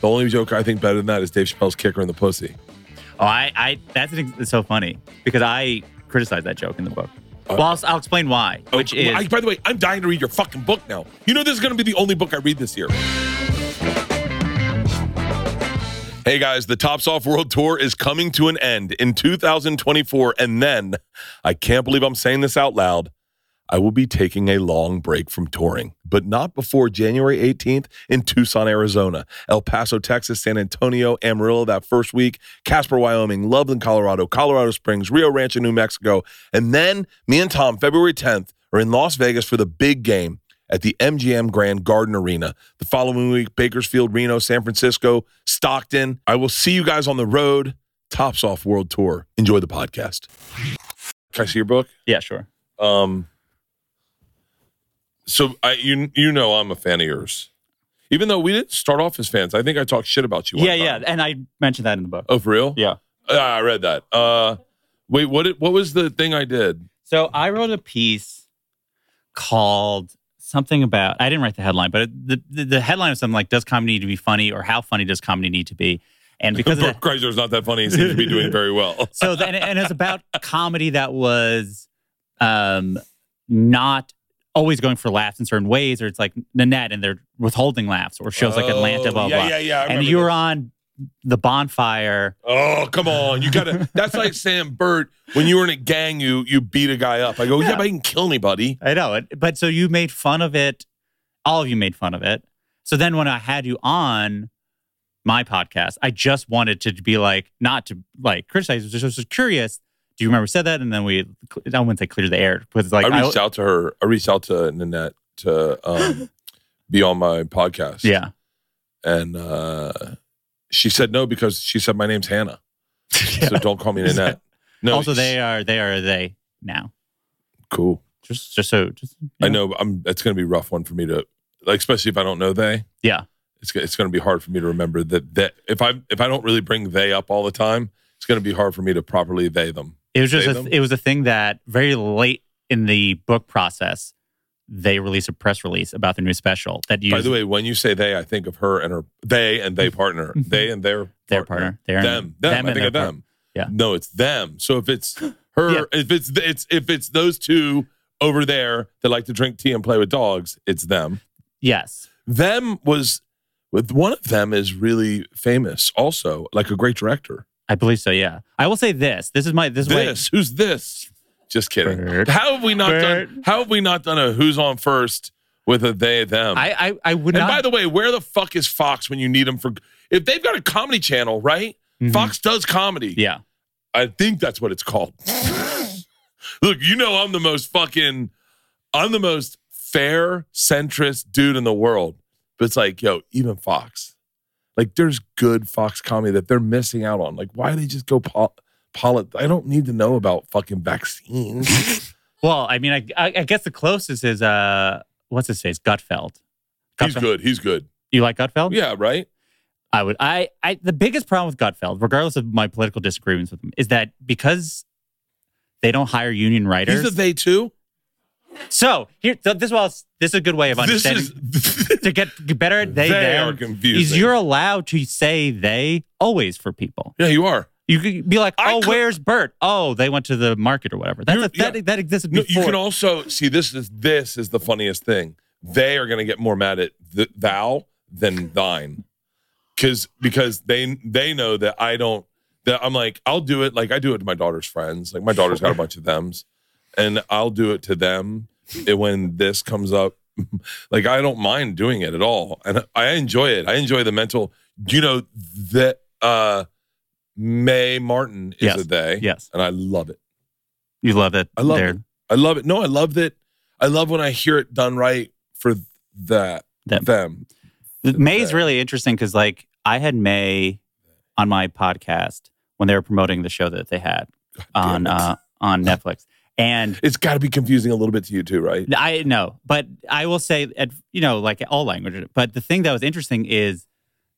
The only joke I think better than that is Dave Chappelle's kicker in the pussy. Oh, I, I that's an, it's so funny because I criticized that joke in the book. Uh, well, I'll, I'll explain why. Oh, which Oh, is I- by the way, I'm dying to read your fucking book now. You know this is going to be the only book I read this year. Hey guys, the Tops Off World Tour is coming to an end in 2024, and then I can't believe I'm saying this out loud. I will be taking a long break from touring, but not before January 18th in Tucson, Arizona, El Paso, Texas, San Antonio, Amarillo that first week, Casper, Wyoming, Loveland, Colorado, Colorado Springs, Rio Rancho, New Mexico, and then me and Tom, February 10th, are in Las Vegas for the big game at the MGM Grand Garden Arena. The following week, Bakersfield, Reno, San Francisco, Stockton. I will see you guys on the road. Tops Off World Tour. Enjoy the podcast. Can I see your book? yeah, sure. Um, so I you you know I'm a fan of yours, even though we didn't start off as fans. I think I talked shit about you. one Yeah, yeah, and I mentioned that in the book. Oh, for real? Yeah. Ah, I read that. Uh, wait, what? Did, what was the thing I did? So I wrote a piece called something about I didn't write the headline, but the the, the headline was something like "Does comedy need to be funny?" or "How funny does comedy need to be?" And because of that, Brooke Kreischer's not that funny. He seems to be doing very well. so and, and it's about comedy that was um not always going for laughs in certain ways, or it's like Nanette and they're withholding laughs, or shows like Atlanta, oh, blah Oh, yeah, blah. Yeah, yeah, I and you were this. on the bonfire. Oh, come on. You gotta that's like Sam Burt. When you were in a gang, you you beat a guy up. I go, yeah, Yeah. but he can kill anybody. I know it, but so you made fun of it. All of you made fun of it. So then when I had you on my podcast, I just wanted to be like, not to like criticize, just was curious. Do you remember said that? And then we, I wouldn't say clear the air because like, I reached out to her. I reached out to Nanette to um, be on my podcast. yeah, And uh, she said no because she said my name's Hannah. So don't call me Nanette. No. also they are, they are they now. cool. Just, just so, just you I know I'm. It's going to be a rough one for me to like, especially if I don't know they. Yeah, It's it's going to be hard for me to remember that that if I if I don't really bring they up all the time, it's going to be hard for me to properly they them. It was just a, them. it was a thing that very late in the book process, they released a press release about their new special that used By the way, when you say they, I think of her and her they and they mm-hmm. partner. Mm-hmm. they and their their partner, their them them. I and think their of them. Yeah. No, it's them. So if it's her, Yeah. if it's it's if it's those two over there that like to drink tea and play with dogs, it's them. Yes. Them was with one of them is really famous, also like a great director. I believe so. Yeah, I will say this. This is my this is why- This who's this? Just kidding. Bert. How have we not Bert. done? How have we not done a who's on first with a they them? I I, I would and not. by the way, where the fuck is Fox when you need them for? If they've got a comedy channel, right? Mhm. Fox does comedy. yeah, I think that's what it's called. Look, you know I'm the most fucking, I'm the most fair centrist dude in the world. But it's like, yo, even Fox, like there's good Fox comedy that they're missing out on. Like, why do they just go pol- polit? I don't need to know about fucking vaccines. Well, I mean, I, I I guess the closest is uh, what's his face, Gutfeld. He's good. He's good. You like Gutfeld? Yeah, right. I would. I I the biggest problem with Gutfeld, regardless of my political disagreements with him, is that because they don't hire union writers. He's a they too. So here, so this was this is a good way of understanding is to get better they, They are confusing. Is you're allowed to say they always for people. yeah, you are. You could be like, oh, could- where's Bert? Oh, they went to the market or whatever. That's a, that, yeah. that existed No, before. you can also see this is this is the funniest thing. They are going to get more mad at th- thou than thine, because because they they know that I don't. That I'm like I'll do it like I do it to my daughter's friends. Like my daughter's got a bunch of them's, and I'll do it to them when this comes up. like I don't mind doing it at all, and I enjoy it. I enjoy the mental. You know that uh Mae Martin is Yes. a they, yes, and I love it. you love it. I love They're- it. I love it. No, I love that. I love when I hear it done right for that Them. them. Mae's Okay. really interesting because, like, I had May on my podcast when they were promoting the show that they had on uh, on Netflix, and It's got to be confusing a little bit to you too, right? I know, but I will say, at, you know, like all languages. But the thing that was interesting is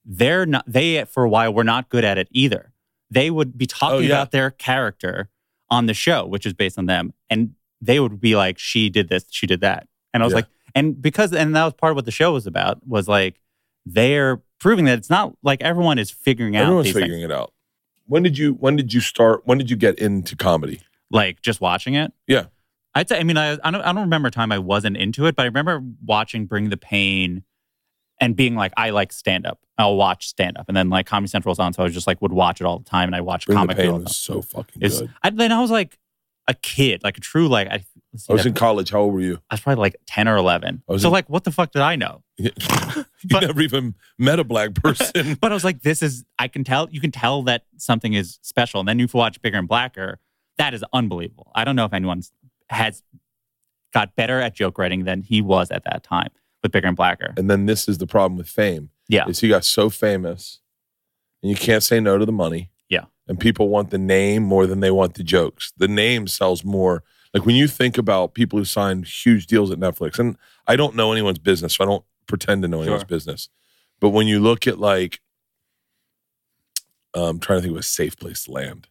they're not. They for a while were not good at it either. They would be oh, talking Oh, yeah. about their character on the show, which is based on them, and they would be like, "She did this, she did that," and I was Yeah. like, and because and that was part of what the show was about was like they're proving that it's not like everyone is figuring out Everyone's figuring things. it out. When did you when did you start when did you get into comedy? Like just watching it. Yeah. I'd say. I mean, I I don't, I don't remember a time I wasn't into it, but I remember watching Bring the Pain and being like, I like stand up. I'll watch stand up, and then like Comedy Central was on, so I was just like would watch it all the time, and I watched Bring the comic. Pain all was so fucking It's- good. I, then I was like a kid, like a true like I. I was that- in college. How old were you? I was probably like ten or eleven. I was So in- like, what the fuck did I know? you But- never even met a black person. But I was like, this is. I can tell. You can tell that something is special, and then you watch Bigger and Blacker. That is unbelievable. I don't know if anyone has got better at joke writing than he was at that time with Bigger and Blacker. and then this is the problem with fame. Yeah. Is he got so famous and you can't say no to the money. Yeah. And people want the name more than they want the jokes. The name sells more. Like when you think about people who sign huge deals at Netflix, and I don't know anyone's business, so I don't pretend to know anyone's Sure. business. But when you look at like, um, I'm trying to think of a safe place to land.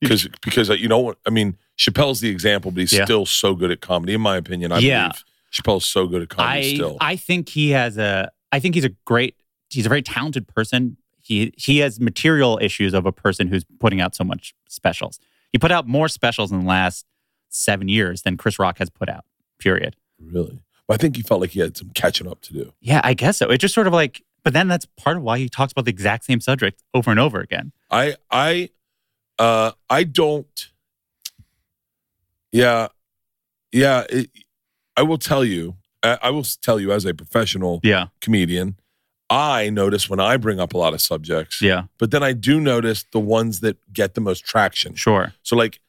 Because because uh, you know what I mean, Chappelle's the example, but he's Yeah. still so good at comedy, in my opinion. I Yeah. believe Chappelle's so good at comedy I still. I think he has a. I think he's a great. He's a very talented person. He he has material issues of a person who's putting out so much specials. He put out more specials in the last seven years than Chris Rock has put out. Period. Really? But I think he felt like he had some catching up to do. Yeah, I guess so. It just sort of like. But then that's part of why he talks about the exact same subject over and over again. I I uh I don't Yeah. Yeah, it, I will tell you. I, I will tell you as a professional Yeah, comedian, I notice when I bring up a lot of subjects. yeah, But then I do notice the ones that get the most traction. sure. So like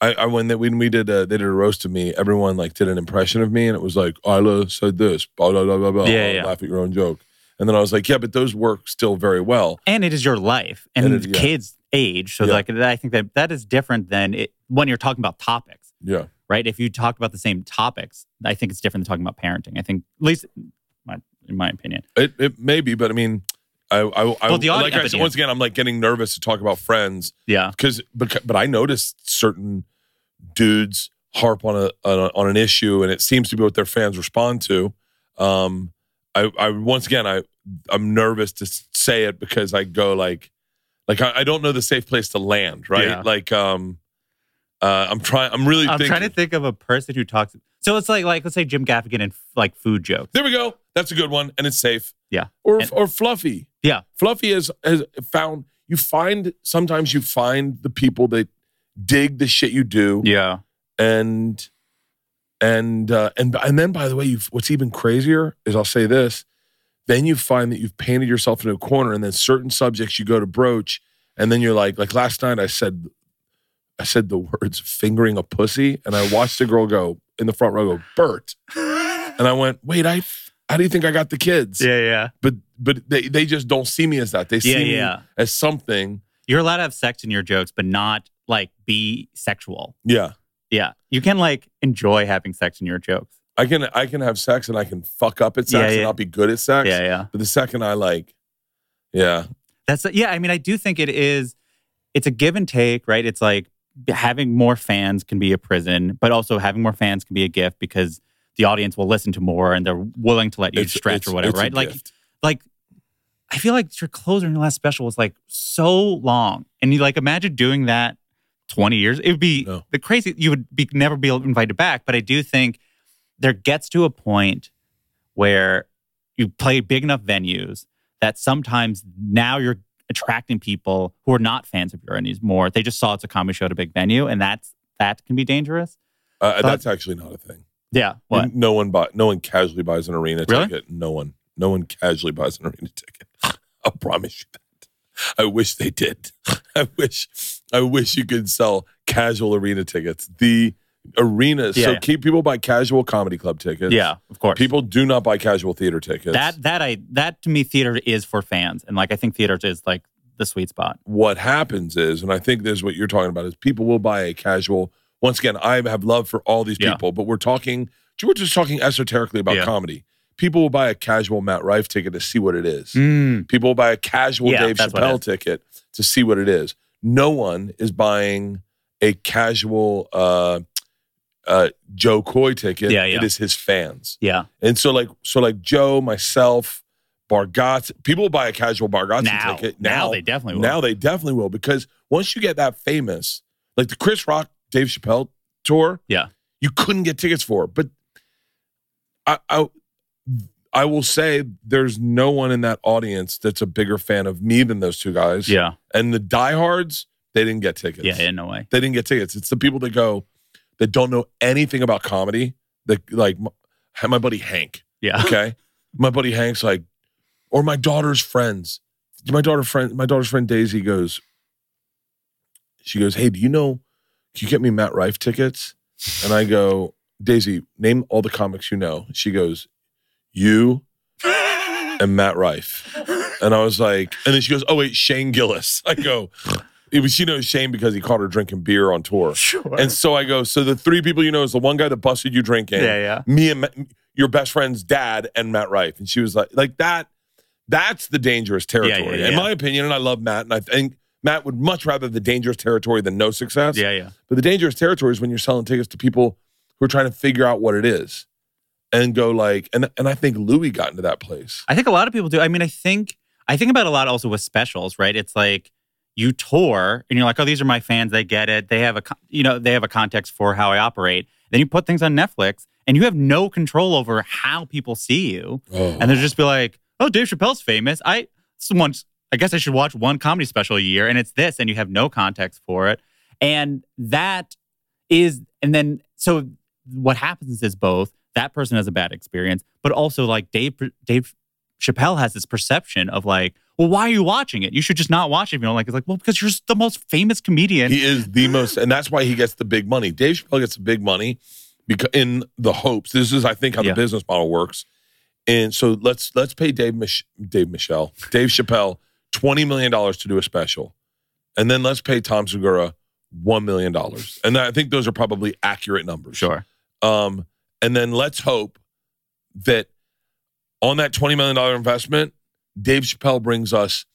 I, I when they, when we did a, they did a roast of me, everyone like did an impression of me, and it was like Isla said this, blah blah blah blah blah. Yeah, yeah. Laugh at your own joke, and then I was like, yeah, but those work still very well. And it is your life, and, And it- yeah. kids age. So Yeah. like, I think that that is different than it when you're talking about topics. Yeah, right? If you talk about the same topics, I think it's different than talking about parenting. I think, at least my, in my opinion. it it may be, but I mean, I I, I Well, the audi- like I once again, I'm like getting nervous to talk about friends Yeah. because but but I noticed certain dudes harp on a, on a on an issue, and it seems to be what their fans respond to. Um, I I once again I I'm nervous to say it because I go like like I, I don't know the safe place to land, right? Yeah. Like um, uh, I'm trying. I'm really I'm thinking. trying to think of a person who talks. So it's like, like let's say Jim Gaffigan and like food jokes. There we go. That's a good one, and it's safe. Yeah. Or And- or Fluffy. Yeah. Fluffy has has found. You find sometimes you find the people that dig the shit you do, Yeah. and and uh, and and then by the way, what's even crazier is I'll say this. Then you find that you've painted yourself into a corner, and then certain subjects you go to broach, and then you're like, like last night I said, I said the words "fingering a pussy," and I watched the girl go in the front row go Bert, and I went, wait, I how do you think I got the kids? Yeah. Yeah. But but they they just don't see me as that. They see Yeah. me as something. You're allowed to have sex in your jokes, but not like be sexual. Yeah. Yeah. You can like enjoy having sex in your jokes. I can I can have sex and I can fuck up at sex Yeah, and yeah. not be good at sex. Yeah. Yeah. But the second I like, yeah, That's yeah. I mean, I do think it is. It's a give and take, right? It's like having more fans can be a prison, but also having more fans can be a gift because the audience will listen to more and they're willing to let you It's- stretch it's- or whatever, a right? Like, gift. like I feel like your closer in your last special was like so long, and you like imagine doing that twenty years. It would be No. the crazy. You would be never be invited back. But I do think there gets to a point where you play big enough venues that sometimes now you're attracting people who are not fans of your anymore. They just saw it's a comedy show at a big venue, and that's that can be dangerous. uh, that's actually not a thing. Yeah. What? No one buy, no one casually buys an arena Really? ticket. No one, no one casually buys an arena ticket. I promise you that. I wish they did. I wish, I wish you could sell casual arena tickets. The arenas. Yeah, so yeah. keep people buy casual comedy club tickets. Yeah, of course. People do not buy casual theater tickets. that that I that to me theater is for fans, and like I think theater is like the sweet spot. what happens is, and I think this is what you're talking about, is people will buy a casual. Once again, I have love for all these Yeah. people, but we're talking, we're just talking esoterically about Yeah. comedy. People will buy a casual Matt Rife ticket to see what it is. Mm. People will buy a casual Yeah, Dave that's what it Chappelle ticket to see what it is. No one is buying a casual uh, uh, Jo Koy ticket. Yeah, yeah. It is his fans. Yeah, And so like so like Joe, myself, Bargatze. People will buy a casual Bargatze Now, ticket. now they definitely will. Now they definitely will because once you get that famous, like the Chris Rock, Dave Chappelle tour, Yeah. you couldn't get tickets for. But I, I, I will say there's no one in that audience that's a bigger fan of me than those two guys. Yeah. And the diehards, they didn't get tickets. Yeah. In no way. They didn't get tickets. It's the people that go that don't know anything about comedy. That like my, my buddy Hank. Yeah. Okay, my buddy Hank's like, or my daughter's friends. My daughter friend, my daughter's friend Daisy goes. She goes, hey, do you know? Can you get me Matt Rife tickets? And I go, Daisy, name all the comics you know. She goes, you and Matt Rife. And I was like, and then she goes, oh wait, Shane Gillis. I go, it was she knows Shane because he caught her drinking beer on tour. Sure. And so I go, so the three people you know is the one guy that busted you drinking, yeah. Yeah. me and Ma- your best friend's dad and Matt Rife. And she was like, like that, that's the dangerous territory. yeah, In yeah. my opinion, and I love Matt, and I think Matt would much rather the dangerous territory than no success. Yeah. Yeah. But the dangerous territory is when you're selling tickets to people who are trying to figure out what it is and go like, and and I think Louis got into that place. I think a lot of people do. I mean, I think I think about a lot also with specials, right? It's like you tour and you're like, oh, these are my fans. They get it. They have a you know they have a context for how I operate. Then you put things on Netflix and you have no control over how people see you. Oh. And they'll just be like, oh, Dave Chappelle's famous. I someone's I guess I should watch one comedy special a year, and it's this, and you have no context for it. And that is, and then so what happens is both that person has a bad experience, but also like Dave Dave Chappelle has this perception of like, well, why are you watching it? You should just not watch it if you don't like. It's like, well, because you're the most famous comedian. He is the most, and that's why he gets the big money. Dave Chappelle gets the big money because in the hopes. This is, I think, how Yeah. the business model works. And so let's let's pay Dave Mich- Dave Michelle Dave Chappelle twenty million dollars to do a special, and then let's pay Tom Segura one million dollars. And I think those are probably accurate numbers. sure. Um, and then let's hope that on that $20 million investment, Dave Chappelle brings us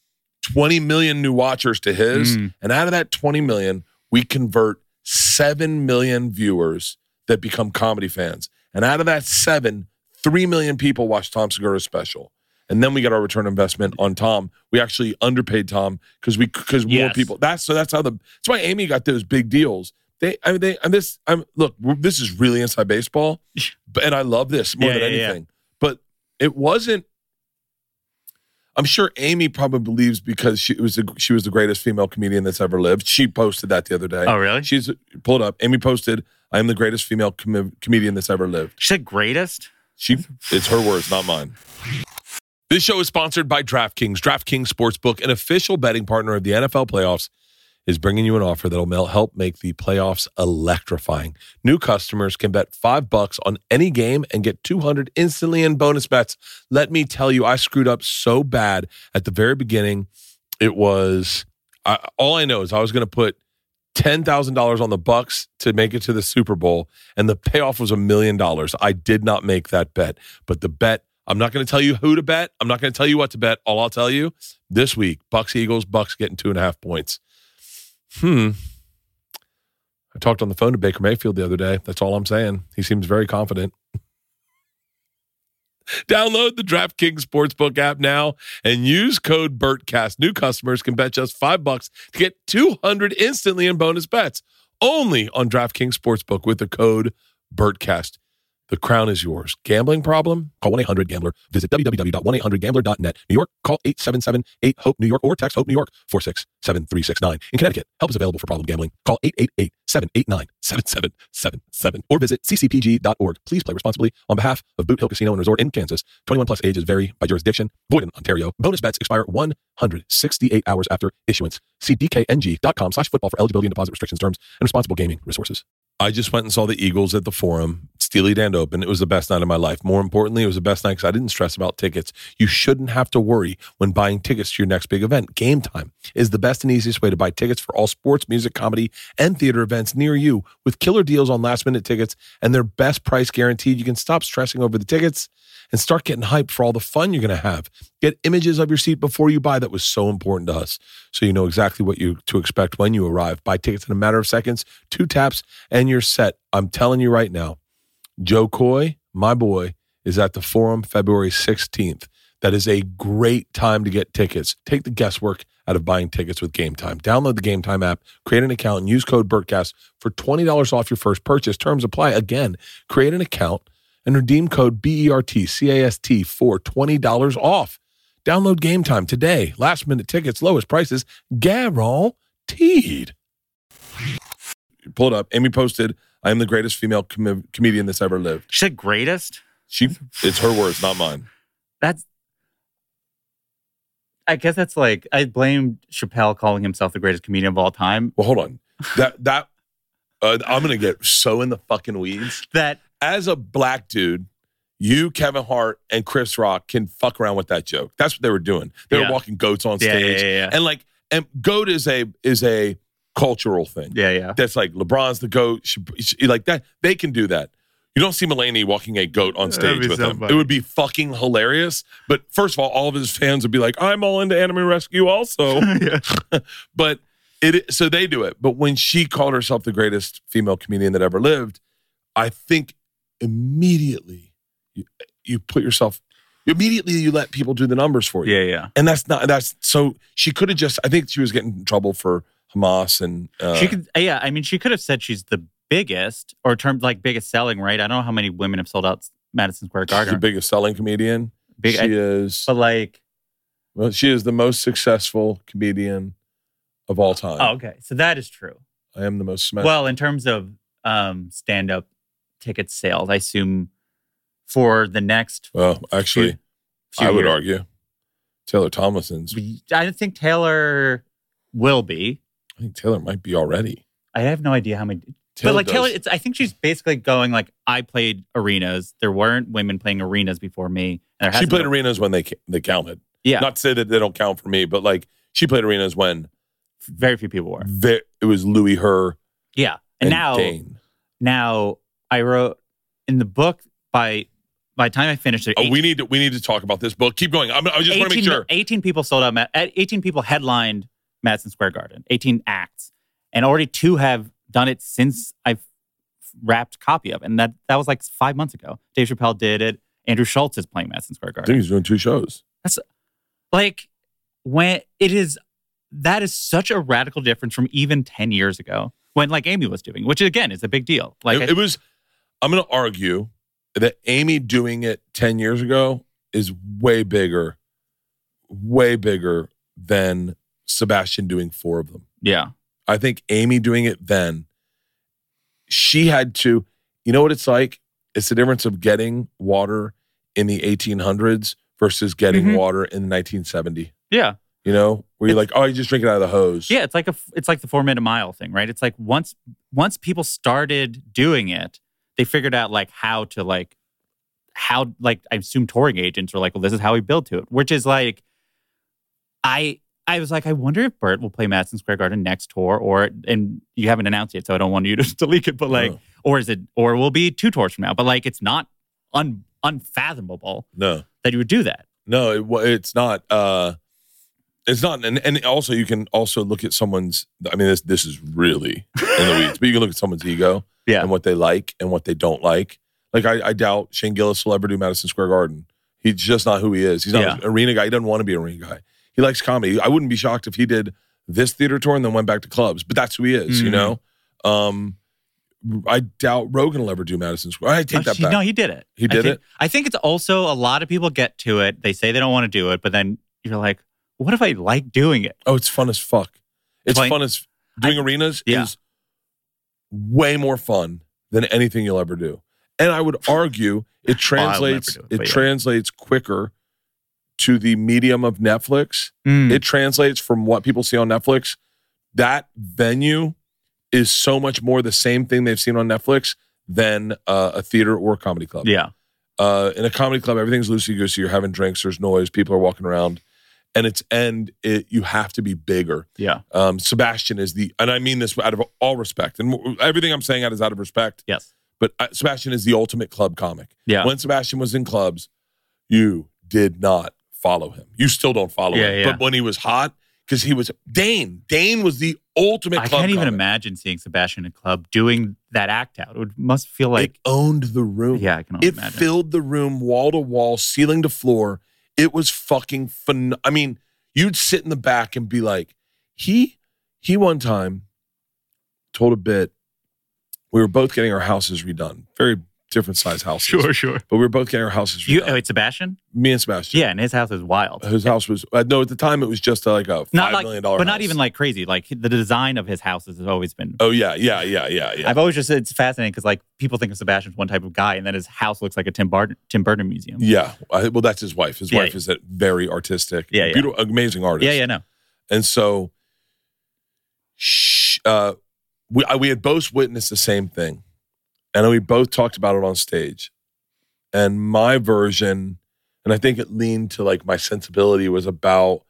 20 million new watchers to his. Mm. And out of that 20 million, we convert 7 million viewers that become comedy fans. And out of that seven, 3 million people watch Tom Segura's special. And then we get our return investment on Tom. We actually underpaid Tom because we because more people. That's so that's how the that's why Amy got those big deals. They I mean they and this I'm look this is really inside baseball, but and I love this more Yeah, than yeah, yeah. anything. But it wasn't. I'm sure Amy probably believes because she was the, she was the greatest female comedian that's ever lived. She posted that the other day. Oh, really? She's pulled up. Amy posted, "I am the greatest female com- comedian that's ever lived." She said greatest. She, it's her words, not mine. This show is sponsored by DraftKings. DraftKings Sportsbook, an official betting partner of the NFL playoffs, is bringing you an offer that'll help make the playoffs electrifying. New customers can bet five bucks on any game and get 200 instantly in bonus bets. Let me tell you, I screwed up so bad at the very beginning. It was, I, all I know is I was going to put $10,000 on the Bucs to make it to the Super Bowl and the payoff was a million dollars. I did not make that bet, but the bet I'm not going to tell you who to bet. I'm not going to tell you what to bet. All I'll tell you this week, Bucs Eagles, Bucs getting two and a half points. Hmm. I talked on the phone to Baker Mayfield the other day. That's all I'm saying. He seems very confident. Download the DraftKings Sportsbook app now and use code BERTCAST. New customers can bet just five bucks to get 200 instantly in bonus bets only on DraftKings Sportsbook with the code BERTCAST. The crown is yours. Gambling problem? Call 1 800 Gambler. Visit www.1800Gambler.net. New York, call 877 8 HOPE New York or text HOPE New York 467369. In Connecticut, help is available for problem gambling. Call 888 789 7777 or visit ccpg.org. Please play responsibly on behalf of Boot Hill Casino and Resort in Kansas. 21 plus ages vary by jurisdiction. Void in Ontario. Bonus bets expire 168 hours after issuance. See dkng.com slash football for eligibility and deposit restrictions, terms, and responsible gaming resources. I just went and saw the Eagles at the Forum, Steely Dan Open. It was the best night of my life. More importantly, it was the best night because I didn't stress about tickets. You shouldn't have to worry when buying tickets to your next big event. Gametime is the best and easiest way to buy tickets for all sports, music, comedy, and theater events near you with killer deals on last minute tickets and their best price guaranteed. You can stop stressing over the tickets and start getting hyped for all the fun you're going to have. Get images of your seat before you buy. That was so important to us. So you know exactly what you to expect when you arrive. Buy tickets in a matter of seconds, two taps, and you're set. I'm telling you right now, Jo Koy, my boy, is at the forum February 16th. that is a great time to get tickets. Take the guesswork out of buying tickets with Gametime. Download the Gametime app, create an account, and use code BERTCAST for $20 off your first purchase. Terms apply. Again, create an account and redeem code BERTCAST for $20 off. Download Gametime today. Last minute tickets, lowest prices, guaranteed. Pull it up. Amy posted, I am the greatest female com- comedian that's ever lived. She said greatest. She, it's her words, not mine. That's. I guess that's like I blame Chappelle calling himself the greatest comedian of all time. Well, hold on. That that uh, I'm gonna get so in the fucking weeds. That As a black dude, you, Kevin Hart, and Chris Rock can fuck around with that joke. That's what they were doing. They Yeah. were walking goats on stage, yeah, yeah, and like, and goat is a is a cultural thing. yeah, yeah. That's like LeBron's the goat. She, she- like that. They can do that. You don't see Mulaney walking a goat on stage with so him. funny. It would be fucking hilarious. But first of all, all of his fans would be like, "I'm all into Anime Rescue, also." but it so they do it. But when she called herself the greatest female comedian that ever lived, I think immediately you, you put yourself immediately you let people do the numbers for you. Yeah, yeah. And that's not that's so she could have just I think she was getting in trouble for Hamas and uh, she could, yeah. I mean, she could have said she's the biggest, or termed like biggest selling, right? I don't know how many women have sold out Madison Square she's the Garden. biggest selling comedian. Big, she I- is but like, well, she is the most successful comedian of all time. oh, okay, so that is true. I am the most sma- Well, in terms of um, stand-up ticket sales, I assume for the next well actually few I would years- argue Taylor Tomlinson's I don't think Taylor will be. I think Taylor might be already. I have no idea how many. Taylor but like does. Taylor, it's, I think she's basically going like I played arenas. There weren't women playing arenas before me. She played been- arenas when they they counted. Yeah, Not to say that they don't count for me, but like she played arenas when very few people were. ve- it was Louis, her, Yeah, and, and now Dane. now I wrote in the book by by the time I finished it. Oh, eight- we need to we need to talk about this book. Keep going. I'm, I just want to 18, make sure. 18 people sold out. At 18 people headlined Madison Square Garden. 18 acts, and already two have done it since I've wrapped copy of, it. and that that was like five months ago. Dave Chappelle did it. Andrew Schulz is playing Madison Square I think Garden. he's doing two shows. That's like when it is that is such a radical difference from even 10 years ago when like Amy was doing, which again is a big deal. Like it, it was. I'm going to argue that Amy doing it ten years ago is way bigger, way bigger than Sebastian doing four of them. yeah, I think Amy doing it then, she had to, you know what it's like? It's the difference of getting water in the 1800s versus getting Mhm. water in 1970. yeah. You know, where you're It's- like, oh, you just drink it out of the hose. Yeah, it's like a it's like the four minute mile thing, right? It's like once once people started doing it, they figured out like how to like how like I assume touring agents were like, well, this is how we build to it, which is like I I was like, I wonder if Bert will play Madison Square Garden next tour, or and you haven't announced yet, so I don't want you to, to leak it, but like, No. or is it or will be two tours from now? But like, it's not un, unfathomable No, that you would do that. no, it, it's not. uh It's not. And, and also, you can also look at someone's, I mean, this, this is really in the weeds, but you can look at someone's ego. Yeah. and what they like and what they don't like. Like I, I doubt Shane Gillis will ever do Madison Square Garden. He's just not who he is. He's not Yeah. an arena guy. He doesn't want to be an arena guy. He likes comedy. I wouldn't be shocked if he did this theater tour and then went back to clubs. But that's who he is. You Mhm. know. Um, I doubt Rogan will ever do Madison Square. I take Oh, that back. No, he did it. He I did think- it? I think it's also a lot of people get to it. They say they don't want to do it, but then you're like, what if I like doing it? oh, it's fun as fuck. It's Playing- fun as doing arenas Yeah. is way more fun than anything you'll ever do. And I would argue it never translates do it, it yeah. translates quicker to the medium of Netflix. Mm. It translates from what people see on Netflix. That venue is so much more the same thing they've seen on Netflix than uh, a theater or a comedy club. yeah. Uh, in a comedy club, everything's loosey goosey. You're having drinks. There's noise. People are walking around, and it's and it you have to be bigger. Yeah. Um, Sebastian is the, and I mean this out of all respect, and everything I'm saying out is out of respect. Yes. But uh, Sebastian is the ultimate club comic. Yeah. When Sebastian was in clubs, you did not follow him. You still don't follow Yeah, him. yeah. But when he was hot, because he was Dane. Dane was the ultimate. I can't even comic. imagine seeing Sebastian in a club doing that act out. It would, must feel like, it owned the room. yeah, I can It imagine. filled the room wall to wall, ceiling to floor. It was fucking fun. I mean, you'd sit in the back and be like, he, he one time told a bit. We were both getting our houses redone. Very different size houses. sure. Sure. But we were both getting our houses You, redone. oh, wait, Sebastian? Me and Sebastian. Yeah, and his house is wild. His house was uh, no at the time it was just uh, like a not like, million dollar. but not even like crazy. Like the design of his houses has always been. oh yeah yeah yeah yeah yeah I've always just said it's fascinating because like people think of Sebastian's one type of guy, and then his house looks like a Tim Burton Tim Burton museum. yeah I, well that's his wife his Yeah, wife yeah. is a very artistic Yeah, yeah. beautiful amazing artist yeah, yeah, no. and so sh- uh, we I, we had both witnessed the same thing and we both talked about it on stage. And my version and I think it leaned to like my sensibility was about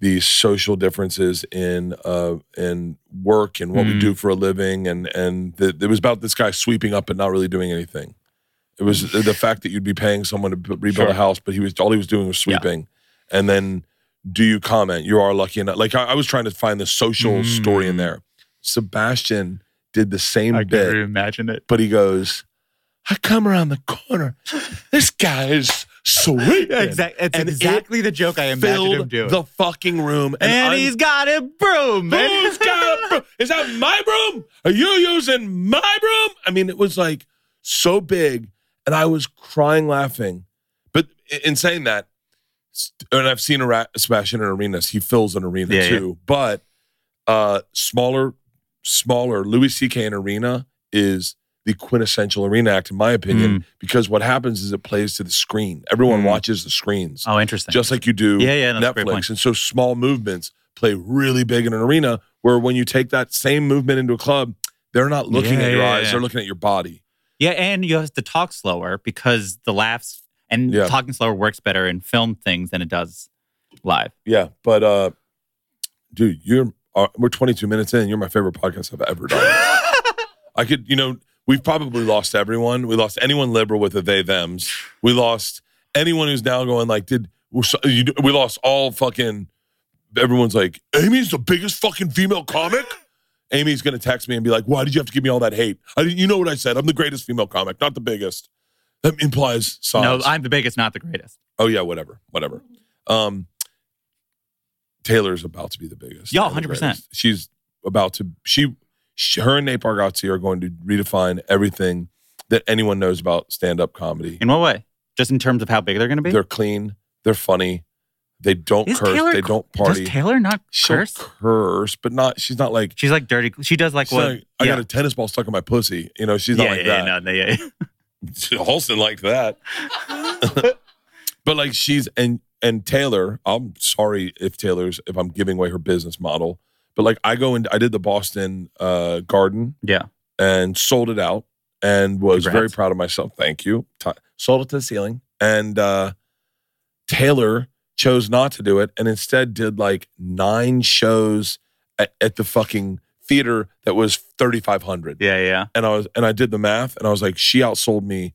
these social differences in uh in work and what we Mm. do for a living. And and the, it was about this guy sweeping up and not really doing anything. It was the fact that you'd be paying someone to rebuild a house but he was all he was doing was Yeah. sweeping. And then do you comment? You are lucky enough. Like i, I was trying to find the social story in Mm. there. Sebastian did the same bit. I bit can imagine it. but he goes i come around the corner this guy is Yeah, exactly. It's And it exactly the joke I imagined him doing. the fucking room and, and he's got a broom. man. Who's got a broom? Is that my broom? Are you using my broom? I mean, it was like so big, and I was crying laughing. But in saying that, and I've seen Ara- Sebastian in arenas, he fills an arena Yeah, yeah. too. But uh, smaller, smaller Louis C.K. in arena is the quintessential arena act, in my opinion, because what happens is it plays to the screen. Everyone Mm. watches the screens Oh, interesting. just like you do Yeah, yeah, that's a great Netflix. And so small movements play really big in an arena where when you take that same movement into a club, they're not looking Yeah, at your yeah, eyes, yeah. they're looking at your body. yeah, and you have to talk slower because the laughs and talking slower works better in film things than it does live. Yeah. But uh dude, you're uh, we're 22 minutes in. You're my favorite podcast I've ever done. I could, you know, we've probably lost everyone. We lost anyone liberal with a they them's. We lost anyone who's now going like, did you, we lost all fucking. Everyone's like, Amy's the biggest fucking female comic. Amy's gonna text me and be like, "Why did you have to give me all that hate? I you know what I said? I'm the greatest female comic, not the biggest." That implies size. No, I'm the biggest, not the greatest. oh yeah, whatever, whatever. Um, Taylor's about to be the biggest. Yeah, 100%. She's about to. She, she, her and Nate Bargatze are going to redefine everything that anyone knows about stand-up comedy. In what way? Just in terms of how big they're going to be? They're clean. They're funny. They don't Is curse. Taylor they don't party. Does Taylor not She'll curse? curse, but not. She's not like. She's like dirty. She does like she's what? not like, I got a tennis ball stuck in my pussy. You know, she's not yeah, like yeah, that. yeah, no, yeah, yeah. Holston liked that. but like she's and and Taylor, I'm sorry if Taylor's if I'm giving away her business model, but like I go and I did the Boston uh garden Yeah. and sold it out and was very proud of myself. Thank you. T- sold it to the ceiling. And uh Taylor chose not to do it and instead did like nine shows at, at the fucking theater that was 3500 Yeah, yeah. and I was and I did the math and I was like, she outsold me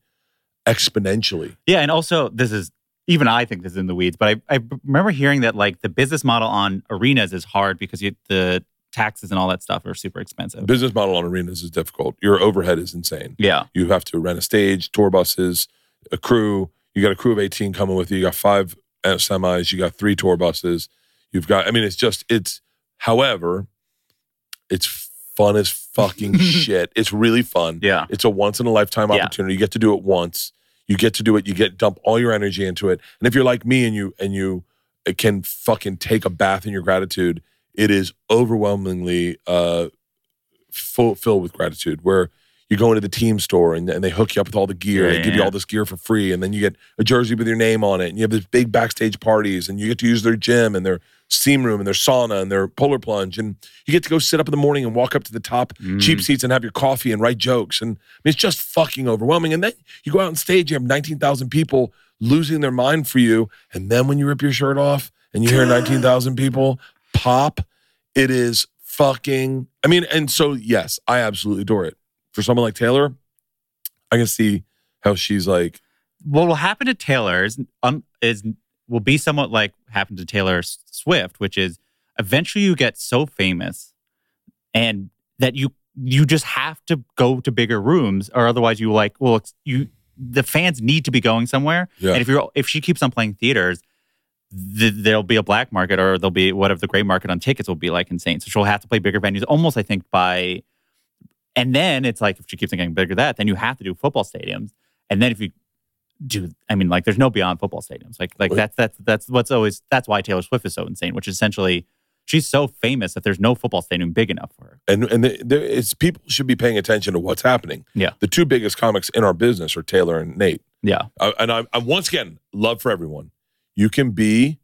exponentially. Yeah, and also this is even I think this is in the weeds, but I, I remember hearing that like the business model on arenas is hard because you, the taxes and all that stuff are super expensive. Business model on arenas is difficult. Your overhead is insane. Yeah, You have to rent a stage, tour buses, a crew. You got a crew of 18 coming with you. You got five uh, semis. You got three tour buses. You've got, I mean, it's just, it's, however, it's fun as fucking shit. It's really fun. yeah, It's a once in a lifetime Yeah. opportunity. You get to do it once. You get to do it. You get dump all your energy into it. And if you're like me and you and you uh, can fucking take a bath in your gratitude, it is overwhelmingly uh, full filled with gratitude. Where you go into the team store and, and they hook you up with all the gear. Yeah, they give you all this gear for free, and then you get a jersey with your name on it. And you have these big backstage parties, and you get to use their gym and their steam room and their sauna and their polar plunge, and you get to go sit up in the morning and walk up to the top Mm. cheap seats and have your coffee and write jokes. And I mean, it's just fucking overwhelming. And then you go out on stage, you have 19,000 people losing their mind for you. And then when you rip your shirt off and you hear 19,000 people pop, it is fucking, I mean, and so, yes, I absolutely adore it. For someone like Taylor, I can see how she's like, what will happen to Taylor is um, is will be somewhat like happened to Taylor Swift, which is eventually you get so famous and that you you just have to go to bigger rooms or otherwise you like well you the fans need to be going somewhere. Yeah. And if you're if she keeps on playing theaters, th- there'll be a black market or there'll be whatever the gray market on tickets will be like insane. So she'll have to play bigger venues, almost I think by. And then it's like if she keeps on getting bigger, that then you have to do football stadiums. And then if you do, I mean, like there's no beyond football stadiums. Like like that's that's that's what's always that's why Taylor Swift is so insane, which is essentially she's so famous that there's no football stadium big enough for her. and and the, there, it's people should be paying attention to what's happening. Yeah. the two biggest comics in our business are Taylor and Nate. Yeah. Uh, and I, I once again love for everyone. You can be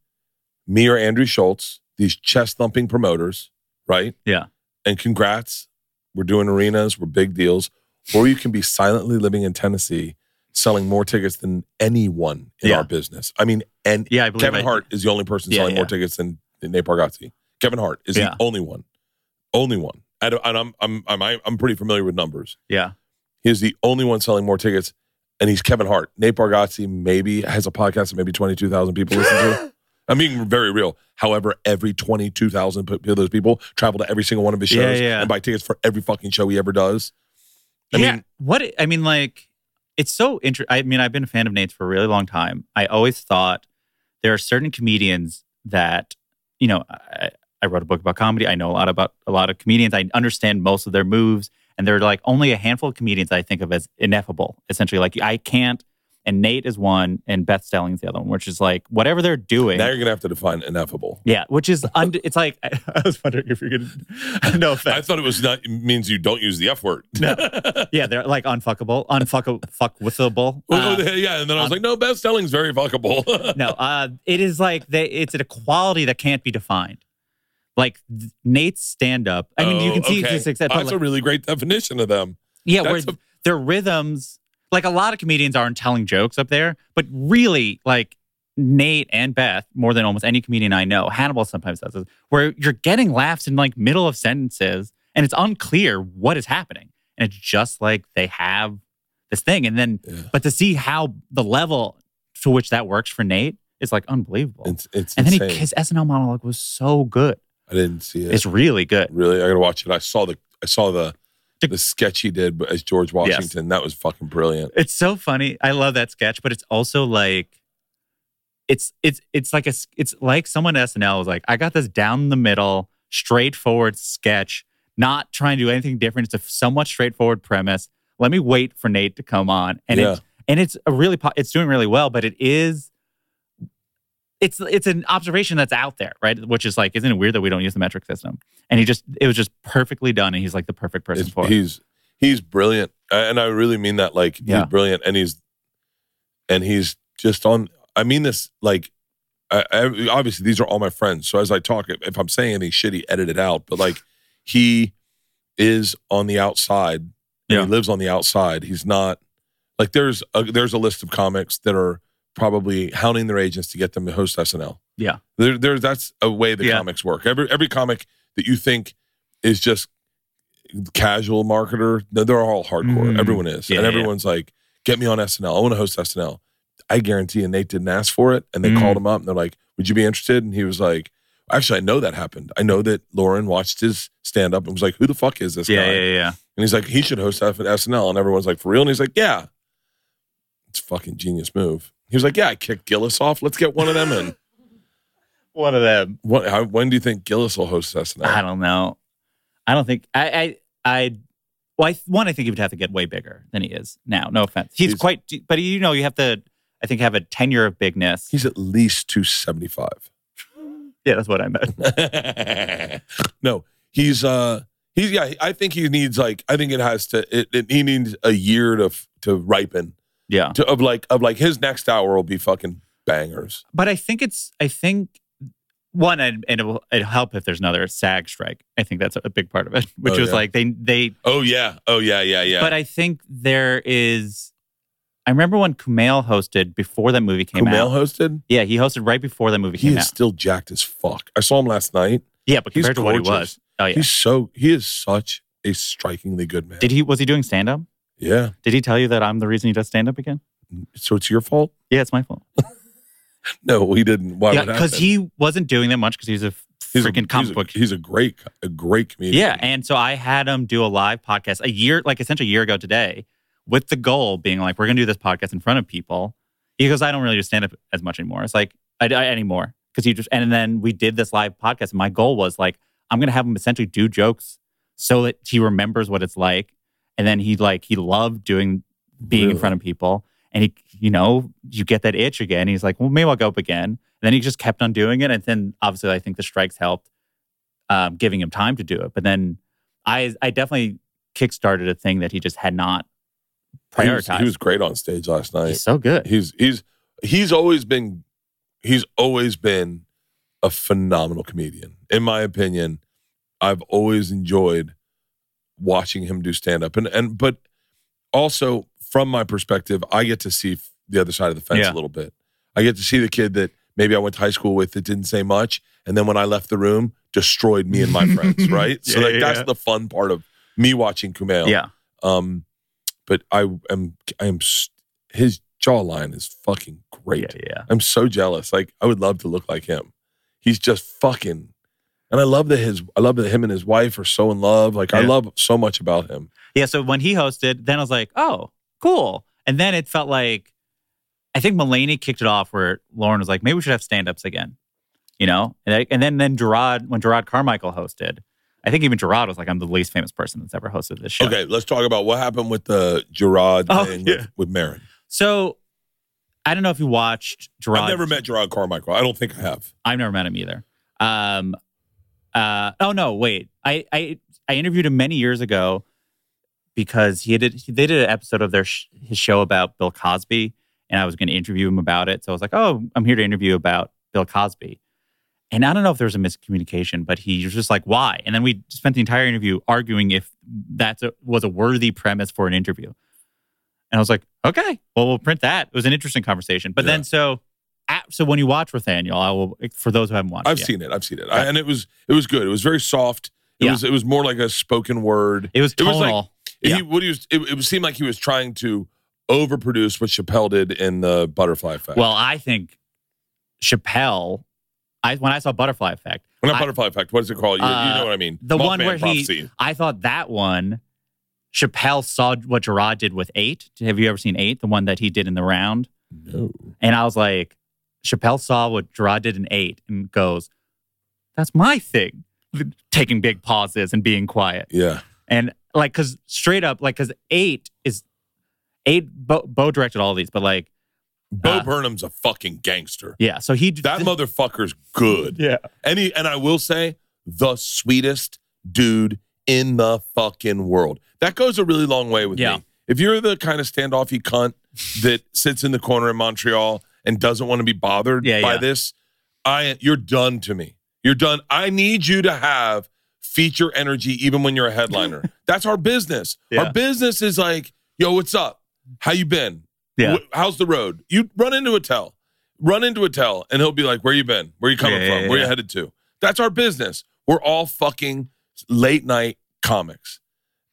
me or Andrew Schulz, these chest thumping promoters, right? Yeah. And congrats, we're doing arenas, we're big deals. Or you can be silently living in Tennessee, selling more tickets than anyone in Yeah. our business. I mean, and Yeah, I Kevin I- Hart is the only person Yeah, selling more tickets than, than Nate Bargatze. Kevin Hart is Yeah. the only one, only one. And, I'm, I'm I'm I'm pretty familiar with numbers. Yeah. He is the only one selling more tickets, and he's Kevin Hart. Nate Bargatze maybe has a podcast that maybe 22,000 people listen to. I'm being very real. However, every 22,000 of those people travel to every single one of his shows yeah. and buy tickets for every fucking show he ever does. I yeah. mean, what I mean, like, it's so interesting. I mean, I've been a fan of Nate's for a really long time. I always thought there are certain comedians that, you know, I, I wrote a book about comedy. I know a lot about a lot of comedians. I understand most of their moves, and there are like only a handful of comedians I think of as ineffable. Essentially, like I can't. And Nate is one, and Beth Stelling's the other one, which is like whatever they're doing. now you're going to have to define ineffable. yeah, which is und- it's like I was wondering if you're gonna no offense. I thought it was not it means you don't use the F word. No. yeah, they're like unfuckable, unfuckable, fuck withable. Well, yeah, and then I was um, like, no, Beth Stelling's very fuckable. no, uh, it is like they, it's a quality that can't be defined. Like Nate's stand up. I mean, you Oh, can see okay. to success. but That's like- a really great definition of them. yeah, where a- their rhythms, like a lot of comedians aren't telling jokes up there, but really, like Nate and Beth, more than almost any comedian I know, Hannibal sometimes does this, where you're getting laughs in like middle of sentences and it's unclear what is happening. And it's just like they have this thing. And then, Yeah. but to see how the level to which that works for Nate is like unbelievable. It's, it's and then insane. he, his SNL monologue was so good. I didn't see it. It's really good. Really, I gotta watch it. I saw the I saw the The- sketch he did as George Washington. That was fucking brilliant. It's so funny. I love that sketch, but it's also like it's it's it's like a it's like someone at SNL was like, I got this down the middle, straightforward sketch, not trying to do anything different. It's a somewhat straightforward premise. Let me wait for Nate to come on, and Yeah. it's and it's a really po- it's doing really well, but it is. It's it's an observation that's out there, right? Which is like, isn't it weird that we don't use the metric system? And he just it was just perfectly done, and he's like the perfect person It's- for it. he's he's brilliant, and I really mean that. Like Yeah. he's brilliant, and he's and he's just on. I mean this like. I, I, obviously, these are all my friends. So as I talk, if, if I'm saying anything shitty, edit it out. But like, he is on the outside. and Yeah. He lives on the outside. He's not like there's a, there's a list of comics that are probably hounding their agents to get them to host SNL. Yeah. There, there, that's a way the Yeah. comics work. Every every comic that you think is just casual marketer, they're all hardcore. Mhm. Everyone is, Yeah, and yeah. everyone's like, "Get me on SNL. I want to host SNL." I guarantee, and Nate didn't ask for it, and they Mm. called him up, and they're like, "Would you be interested?" And he was like, "Actually, I know that happened. I know that Lorne watched his stand up and was like, "Who the fuck is this yeah, guy?" yeah, yeah. Yeah. And he's like, "He should host SNL," and everyone's like, "For real?" And he's like, "Yeah." It's a fucking genius move. He was like, "Yeah, I kicked Gillis off. Let's get one of them in." One of them. What? How, when do you think Gillis will host SNL? I don't know. I don't think I I I well I, one I think he would have to get way bigger than he is now. No offense. He's, He's- quite but you know you have to I think have a tenure of bigness. He's at least two seventy five. yeah, that's what I meant. no, he's uh he's yeah. I think he needs like I think it has to. It, it he needs a year to to ripen. Yeah. To, of like of like his next hour will be fucking bangers. But I think it's I think one and, and it will it'll help if there's another SAG strike. I think that's a big part of it. Which Oh, was yeah. like they they Oh yeah. Oh yeah. Yeah yeah. but I think there is I remember when Kumail hosted before that movie came Kumail out. hosted. Yeah, he hosted right before that movie He came is out. still jacked as fuck. I saw him last night. yeah, but he's compared to what he was. Oh yeah. He's so he is such a strikingly good man. Did he was he doing stand up? Yeah. Did he tell you that I'm the reason he does stand up again? So it's your fault? Yeah, it's my fault. No, he didn't. Why yeah, because he wasn't doing that much because he's a He's a- freaking comic he's a, book. He's a great, a great comedian. Yeah, and so I had him do a live podcast a year, like essentially a year ago today, with the goal being like, we're going to do this podcast in front of people. He goes, I don't really do stand up as much anymore. It's like, I, I anymore. Cause he just, and then we did this live podcast. And my goal was like, I'm going to have him essentially do jokes so that he remembers what it's like. And then he like, he loved doing, being in front of people. And he, you know, you get that itch again. He's like, well, maybe I'll go up again. And then he just kept on doing it. And then obviously, I think the strikes helped um, giving him time to do it. But then I, I definitely kickstarted a thing that he just had not He was, prioritized. he was great on stage last night. He's so good. He's he's he's always been he's always been a phenomenal comedian. In my opinion, I've always enjoyed watching him do stand up. And and but also from my perspective, I get to see the other side of the fence Yeah. a little bit. I get to see the kid that maybe I went to high school with that didn't say much and then when I left the room destroyed me and my friends, right? So Yeah, like yeah, that's the fun part of me watching Kumail. Yeah. Um, but I am I am his jawline is fucking great. Yeah. Yeah. I'm so jealous. Like I would love to look like him. He's just fucking, and I love that his I love that him and his wife are so in love. Like I love so much about him. Yeah. So when he hosted, then I was like, oh, cool. And then it felt like, I think Mulaney kicked it off where Lorne was like, maybe we should have stand ups again, you know? And, I, and then, then Jerrod, when Jerrod Carmichael hosted, I think even Jerrod was like, I'm the least famous person that's ever hosted this show. Okay, let's talk about what happened with the Jerrod Oh, thing yeah. with, with Maron. So I don't know if you watched Jerrod. I've never met Jerrod Carmichael. I don't think I have. I've never met him either. Um, uh, oh no, wait. I, I I interviewed him many years ago because he did they did an episode of their sh- his show about Bill Cosby, and I was going to interview him about it. So I was like, oh, I'm here to interview about Bill Cosby. And I don't know if there was a miscommunication, but he was just like, why? And then we spent the entire interview arguing if that was a worthy premise for an interview. And I was like, okay, well, we'll print that. It was an interesting conversation. But Yeah. then so so when you watch Nathaniel, I will for those who haven't watched, it. I've it seen it. I've seen it, I, and it was it was good. It was very soft. It Yeah. was it was more like a spoken word. it was it was tonal. like- Yeah. He, what he was, it, it seemed like he was trying to overproduce what Chappelle did in the Butterfly Effect. well, I think Chappelle. I when I saw Butterfly Effect, Well, not I- Butterfly Effect. What is it called? You, you Uh, know what I mean. the one where he- I thought that one. Chappelle saw what Jerrod did with Eight. Have you ever seen Eight? The one that he did in the round. No. And I was like, Chappelle saw what Jerrod did in Eight and goes, "That's my thing." Taking big pauses and being quiet. Yeah. And like, cause straight up, like, cause eight is eight. Bo, Bo directed all these, but like, Bo Uh, Burnham's a fucking gangster. yeah. So he That motherfucker's good. yeah, And he, and I will say, the sweetest dude in the fucking world. That goes a really long way with Yeah. me. If you're the kind of standoffy cunt that sits in the corner in Montreal and doesn't want to be bothered Yeah, by yeah. this, I you're done to me. You're done. I need you to have feature energy even when you're a headliner. That's our business. Yeah. Our business is like, yo, what's up? How you been? yeah, how's the road? You run into a tell, run into a tell, and he'll be like, "Where you been? Where you coming from? Where you headed to?" That's our business. We're all fucking late night comics,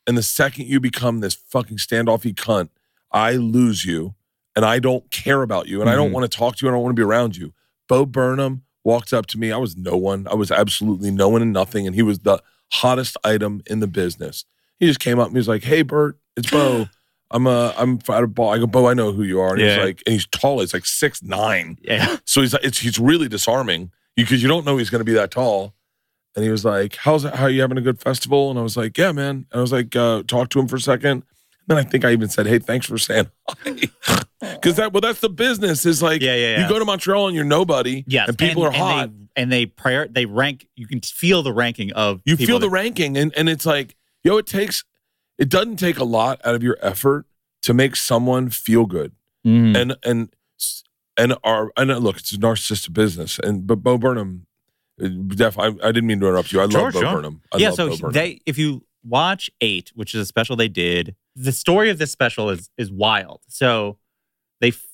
and the second you become this fucking standoffy cunt, I lose you, and I don't care about you, and I don't Mhm. want to talk to you. I don't want to be around you. Bo Burnham walked up to me. I was no one. I was absolutely no one and nothing, and he was the hottest item in the business. He just came up and he was like, "Hey, Bert, it's Bo." I'm uh I'm out of ball. I go, Bo, I know who you are. And he's like, and he's tall. He's like six nine. yeah. So he's it's he's really disarming because you don't know he's going to be that tall. And he was like, "How's it? How are you having a good festival?" And I was like, "Yeah, man." And I was like, uh, "Talk to him for a second. Then I think I even said, "Hey, thanks for saying hi," because that well, that's the business. Is like, Yeah, yeah, yeah. you go to Montreal and you're nobody, Yes, and people are hot. And they, and they prior they rank. You can feel the ranking of you feel the ranking and, and it's like yo it takes it doesn't take a lot out of your effort to make someone feel good Mhm. and and and our and look it's a narcissistic business and but bo burnham uh, def I, I didn't mean to interrupt you i Sure, love bo sure. burnham I yeah. love So burnham. they, if you watch Eight, which is a special they did, the story of this special is is wild. So they, f-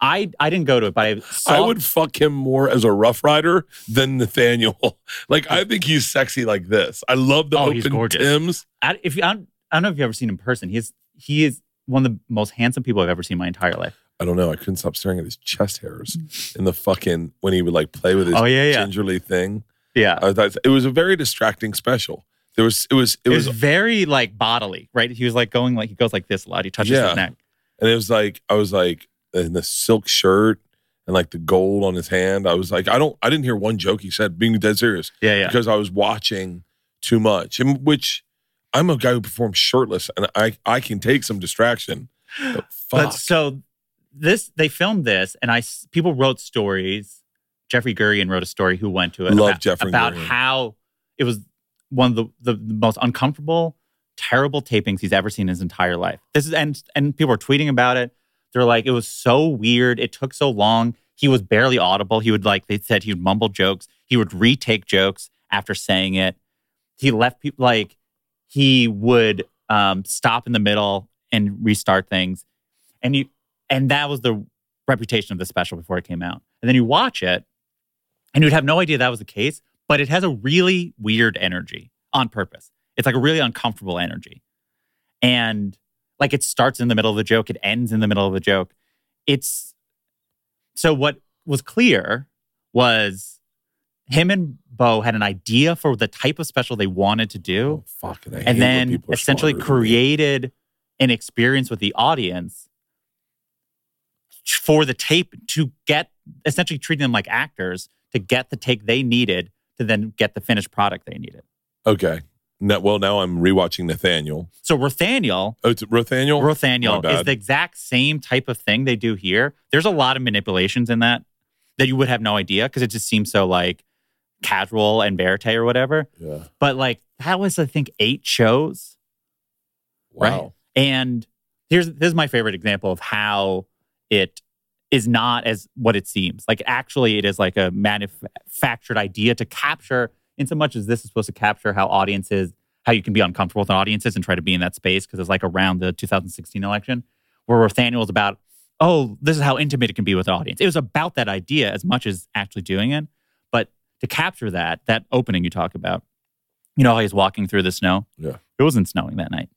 I I didn't go to it, but I saw. I would fuck him more as a rough rider than Nathaniel. Like I think he's sexy like this. I love the Oh, he's open gorgeous. Tims. I, if you, I don't, I don't know if you've ever seen him in person. He's he is one of the most handsome people I've ever seen in my entire life. I don't know. I couldn't stop staring at his chest hairs in the fucking when he would like play with his Oh, yeah, yeah. gingerly thing. Yeah. I thought it was a very distracting special. There was it was it, It, was, was, very like bodily, right? He was like going like he goes like this a lot. He touches Yeah. his neck. and it was like I was like in the silk shirt and like the gold on his hand. I was like I don't I didn't hear one joke he said. Being dead serious Yeah, yeah. because I was watching too much. And which I'm a guy who performs shirtless, and I I can take some distraction. But fuck. But so this they filmed this, and I people wrote stories. Jeffrey Gurian wrote a story who went to it Love about, Jeffrey about Gurian. how it was one of the, the, most uncomfortable, terrible tapings he's ever seen in his entire life. This is and and people were tweeting about it. They're like, it was so weird. It took so long. He was barely audible. He would like they said he would mumble jokes. He would retake jokes after saying it. He left people like he would um, stop in the middle and restart things, and you and that was the reputation of the special before it came out. And then you watch it, and you'd have no idea that was the case, but it has a really weird energy on purpose. It's like a really uncomfortable energy. And like it starts in the middle of the joke, it ends in the middle of the joke. It's so what was clear was him and Bo had an idea for the type of special they wanted to do Oh, and then essentially smarter than me. created an experience with the audience for the tape to get essentially treating them like actors to get the take they needed to then get the finished product they needed. Okay. No, well, now I'm rewatching Nathaniel. So Rothaniel, Oh, it's Rothaniel. Rothaniel is the exact same type of thing they do here. There's a lot of manipulations in that that you would have no idea because it just seems so like casual and verite or whatever. yeah. But like that was I think eight shows Right. Wow. And here's this is my favorite example of how it is not as what it seems. Like actually it is like a manufactured idea to capture in so much as this is supposed to capture how audiences how you can be uncomfortable with audiences and try to be in that space because it's like around the 2016 election where Rothaniel was about oh this is how intimate it can be with an audience. It was about that idea as much as actually doing it. But to capture that that opening you talk about, you know how he's walking through the snow? Yeah. It wasn't snowing that night.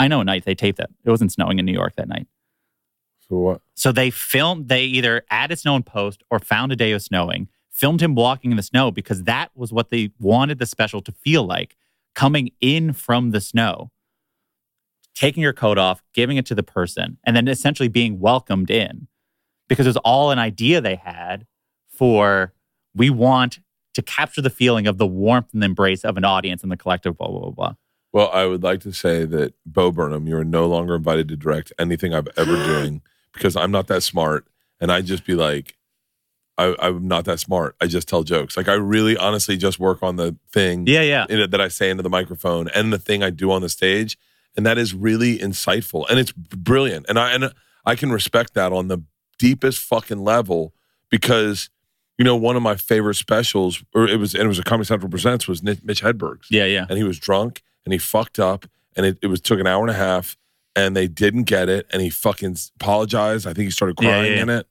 I know a night they taped that. It wasn't snowing in New York that night. So what? So they filmed, they either added snow in post or found a day of snowing, filmed him walking in the snow because that was what they wanted the special to feel like coming in from the snow, taking your coat off, giving it to the person, and then essentially being welcomed in because it was all an idea they had for we want to capture the feeling of the warmth and embrace of an audience and the collective, blah, blah, blah, blah. Well, I would like to say that Bo Burnham, you are no longer invited to direct anything I've ever doing because I'm not that smart, and I just be like, I, I'm not that smart. I just tell jokes. Like I really, honestly, just work on the thing Yeah, yeah. in it that I say into the microphone and the thing I do on the stage, and that is really insightful and it's brilliant. And I and I can respect that on the deepest fucking level because you know one of my favorite specials, or it was and it was a Comedy Central presents was Mitch Hedberg's Yeah, yeah. and he was drunk and he fucked up and it, it was took an hour and a half and they didn't get it and he fucking apologized. I think he started Yeah, crying yeah, in it.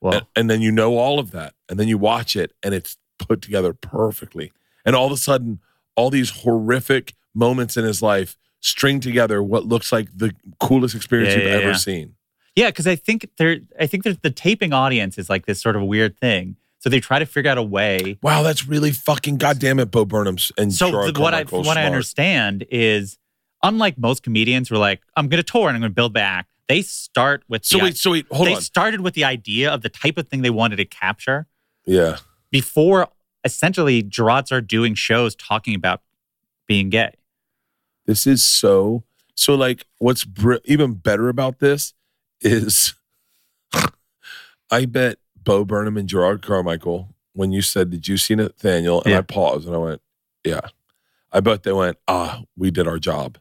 Well, And, and then you know all of that. And then you watch it and it's put together perfectly. And all of a sudden, all these horrific moments in his life string together what looks like the coolest experience Yeah, you've yeah, ever yeah. seen. Yeah, because I think there, I think there's the taping audience is like this sort of weird thing. So they try to figure out a way. Wow, that's really fucking goddamn it, Bo Burnham's and So Jerrod the, what I Carmichael's what I understand is, unlike most comedians who are like, I'm going to tour and I'm going to build back. They start with So the, wait, so wait, hold they on. started with the idea of the type of thing they wanted to capture Yeah. before essentially Jerrod started doing shows talking about being gay. This is so so. Like, what's br- even better about this is, I bet Bo Burnham and Jerrod Carmichael when you said, "Did you see Nathaniel?" and Yeah. I paused and I went, "Yeah." I bet they went, "Ah, we did our job."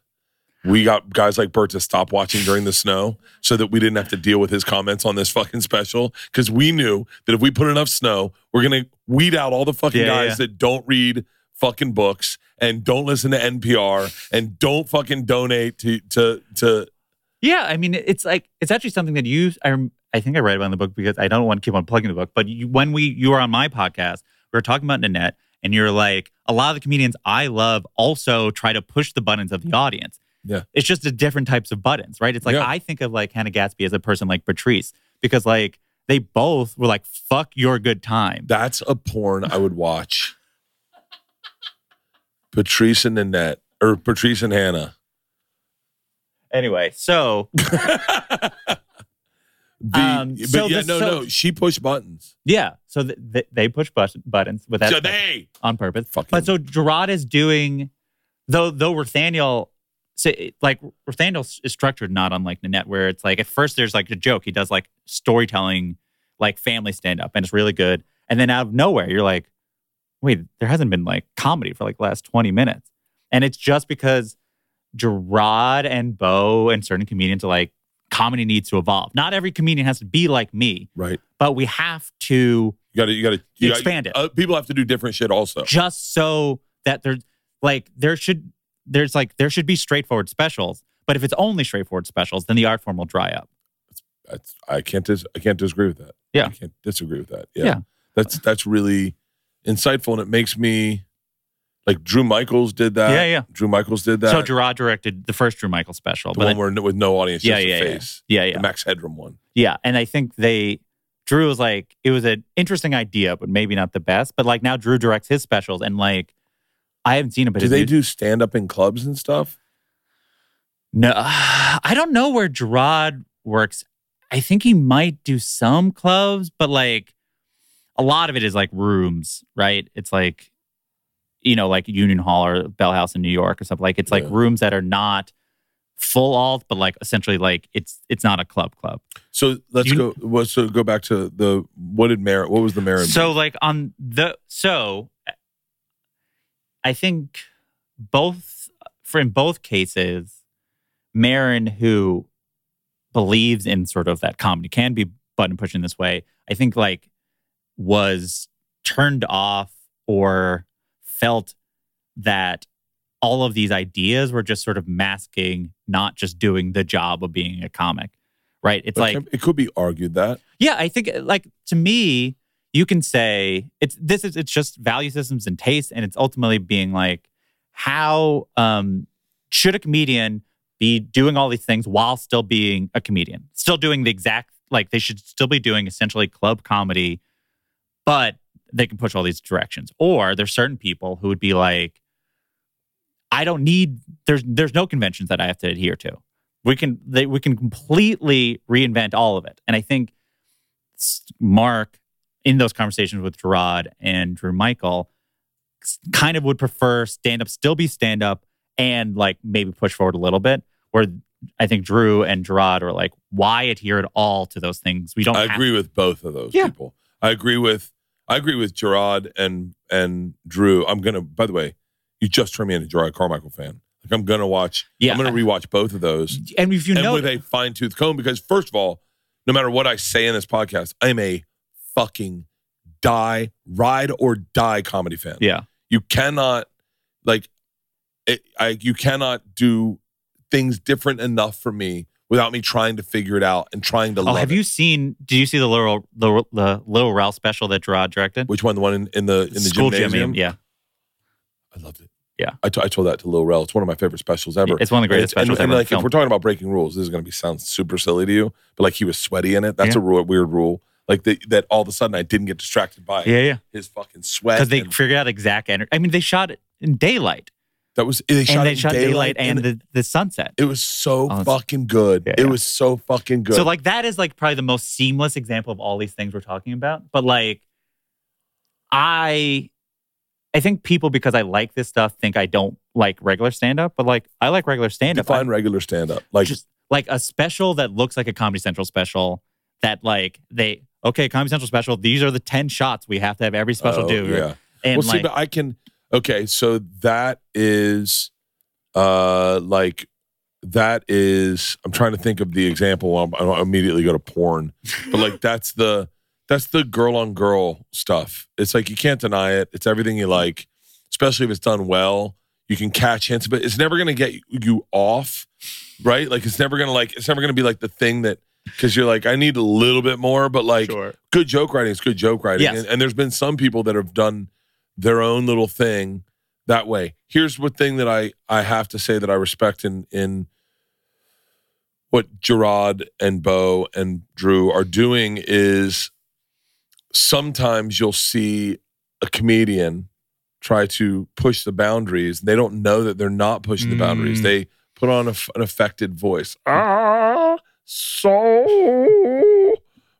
We got guys like Bert to stop watching during the snow so that we didn't have to deal with his comments on this fucking special. Because we knew that if we put enough snow, we're going to weed out all the fucking Yeah, guys yeah. that don't read fucking books and don't listen to NPR and don't fucking donate to, to, to, Yeah, I mean, it's like it's actually something that you. I I think I read about in the book because I don't want to keep on plugging the book. But you, when we you were on my podcast, we were talking about Nanette, and you're like, a lot of the comedians I love also try to push the buttons of the audience. Yeah. it's just the different types of buttons, right? It's like Yeah. I think of like Hannah Gadsby as a person like Patrice because like they both were like, "Fuck your good time." that's a porn I would watch. Patrice and Nanette or Patrice and Hannah. Anyway, so The, Um, but so yeah, no, so- no, she pushed buttons. yeah, so th- th- they push bus- buttons with that So they on purpose. fucking But so Jerrod is doing, though. Though Nathaniel, say like Nathaniel is structured not unlike Nanette, where it's like at first there's like a joke. He does like storytelling, like family stand up, and it's really good. And then out of nowhere, you're like, wait, there hasn't been like comedy for like the last twenty minutes, and it's just because Jerrod and Bo and certain comedians are like comedy needs to evolve. Not every comedian has to be like me, right. but we have to You got to you got to you expand it Uh, people have to do different shit also. just so that there's like there should there's like there should be straightforward specials but if it's only straightforward specials then the art form will dry up That's, I can't dis, I can't disagree with that. Yeah. I can't disagree with that. Yeah. Yeah. That's that's really insightful and it makes me like Drew Michaels did that. Yeah, yeah. Drew Michaels did that. so jerrod directed the first drew Michaels special the but one where no- with no audience, yeah yeah, yeah face. yeah The yeah Max Headroom one. yeah and i think they drew was like it was an interesting idea but maybe not the best but like now drew directs his specials and like i haven't seen it but Do they do stand up in clubs and stuff? No, I don't know where Jerrod works. I think he might do some clubs, but like a lot of it is like rooms, right? It's like, you know, like Union Hall or Bell House in New York or something. Like it's like rooms that are not full alt, but like essentially like it's it's not a club club. So let's You- go. Well, so go back to the what did Maron? What was the Maron? So like on the so I think both for in both cases, Maron who believes in sort of that comedy can be button pushing this way, I think like was turned off or felt that all of these ideas were just sort of masking not just doing the job of being a comic. Right. It's like it could be argued that yeah, I think like to me, you can say it's this is it's just value systems and taste, and it's ultimately being like how um should a comedian be doing all these things while still being a comedian, still doing the exact like they should still be doing essentially club comedy, but they can push all these directions. Or there's certain people who would be like, I don't need there's there's no conventions that I have to adhere to. We can they, we can completely reinvent all of it, and I think Mark in those conversations with Jerrod and Drew Michael kind of would prefer stand up still be stand up and like maybe push forward a little bit. Where I think Drew and Jerrod are like, why adhere at all to those things? We don't. I have- agree with both of those Yeah. people. I agree with I agree with Jerrod and and Drew. I'm gonna. By the way, you just turned me into a Jerrod Carmichael fan. Like I'm gonna watch. Yeah. I'm gonna rewatch both of those. And if you and know, with a fine tooth comb because first of all, no matter what I say in this podcast, I'm a fucking die ride or die comedy fan. yeah, You cannot like it, I you cannot do things different enough for me without me trying to figure it out and trying to Oh, have it. you seen? Did you see the little the, the Lil Rel special that Jerrod directed? Which one? The one in, in the in the School gymnasium? Yeah, I loved it. Yeah. I, t- I told that to Lil Rel. It's one of my favorite specials ever. it's one of the greatest And specials and, and like, if we're talking about breaking rules, this is going to be sound super silly to you, but like he was sweaty in it. That's Yeah. a weird rule. Like the, that, all of a sudden I didn't get distracted by yeah, yeah, his fucking sweat. because they and figured out exact energy. I mean, they shot it in daylight, that was they shot and it they in shot daylight, and, it, the, the sunset. it was so Oh, fucking good. Yeah, it yeah. was so fucking good. So like that is like probably the most seamless example of all these things we're talking about. But like I I think people because I like this stuff think I don't like regular stand up, but like I like regular stand up. define regular stand up. Like just like a special that looks like a Comedy Central special that like they okay, Comedy Central special, these are the 10 shots we have to have every special oh, do. Yeah. And well, see, but I can. Okay, so that is, uh, like, that is. I'm trying to think of the example. I'm, I don't immediately go to porn, but like that's the that's the girl on girl stuff. It's like you can't deny it. It's everything you like, especially if it's done well. You can catch hints, but it's never gonna get you off, right? Like it's never gonna like it's never gonna be like the thing that because you're like I need a little bit more, but like sure. good joke writing is good joke writing. Yes. And, and there's been some people that have done their own little thing that way. Here's what thing that I I have to say that I respect in in what Jerrod and Bo and Drew are doing is sometimes you'll see a comedian try to push the boundaries. They don't know that they're not pushing the boundaries. Mm. They put on a f an affected voice. Ah, so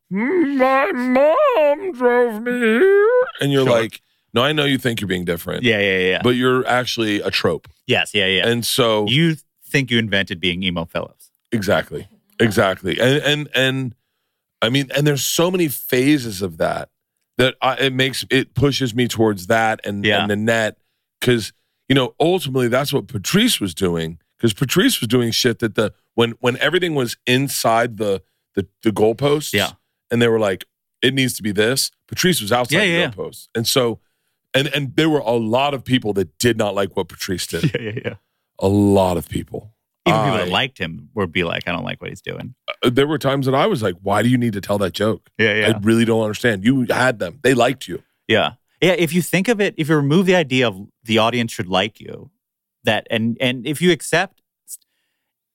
my mom drove me here, and you're Sure. like, no, I know you think you're being different, Yeah, yeah, yeah. but you're actually a trope. yes, yeah, yeah. And so you think you invented being Emo Philips? Exactly. Exactly. And and and I mean, and there's so many phases of that that I, it makes it pushes me towards that and Yeah. and the net because you know ultimately that's what Patrice was doing because Patrice was doing shit that the when when everything was inside the the the goalposts Yeah. and they were like it needs to be this Patrice was outside Yeah, yeah, the goalposts and so and and there were a lot of people that did not like what Patrice did yeah, yeah. yeah. a lot of people Even people that liked him would be like, I don't like what he's doing. uh, there were times that I was like, why do you need to tell that joke? Yeah, yeah. I really don't understand. You had them. They liked you. Yeah. Yeah. If you think of it, if you remove the idea of the audience should like you, that and and if you accept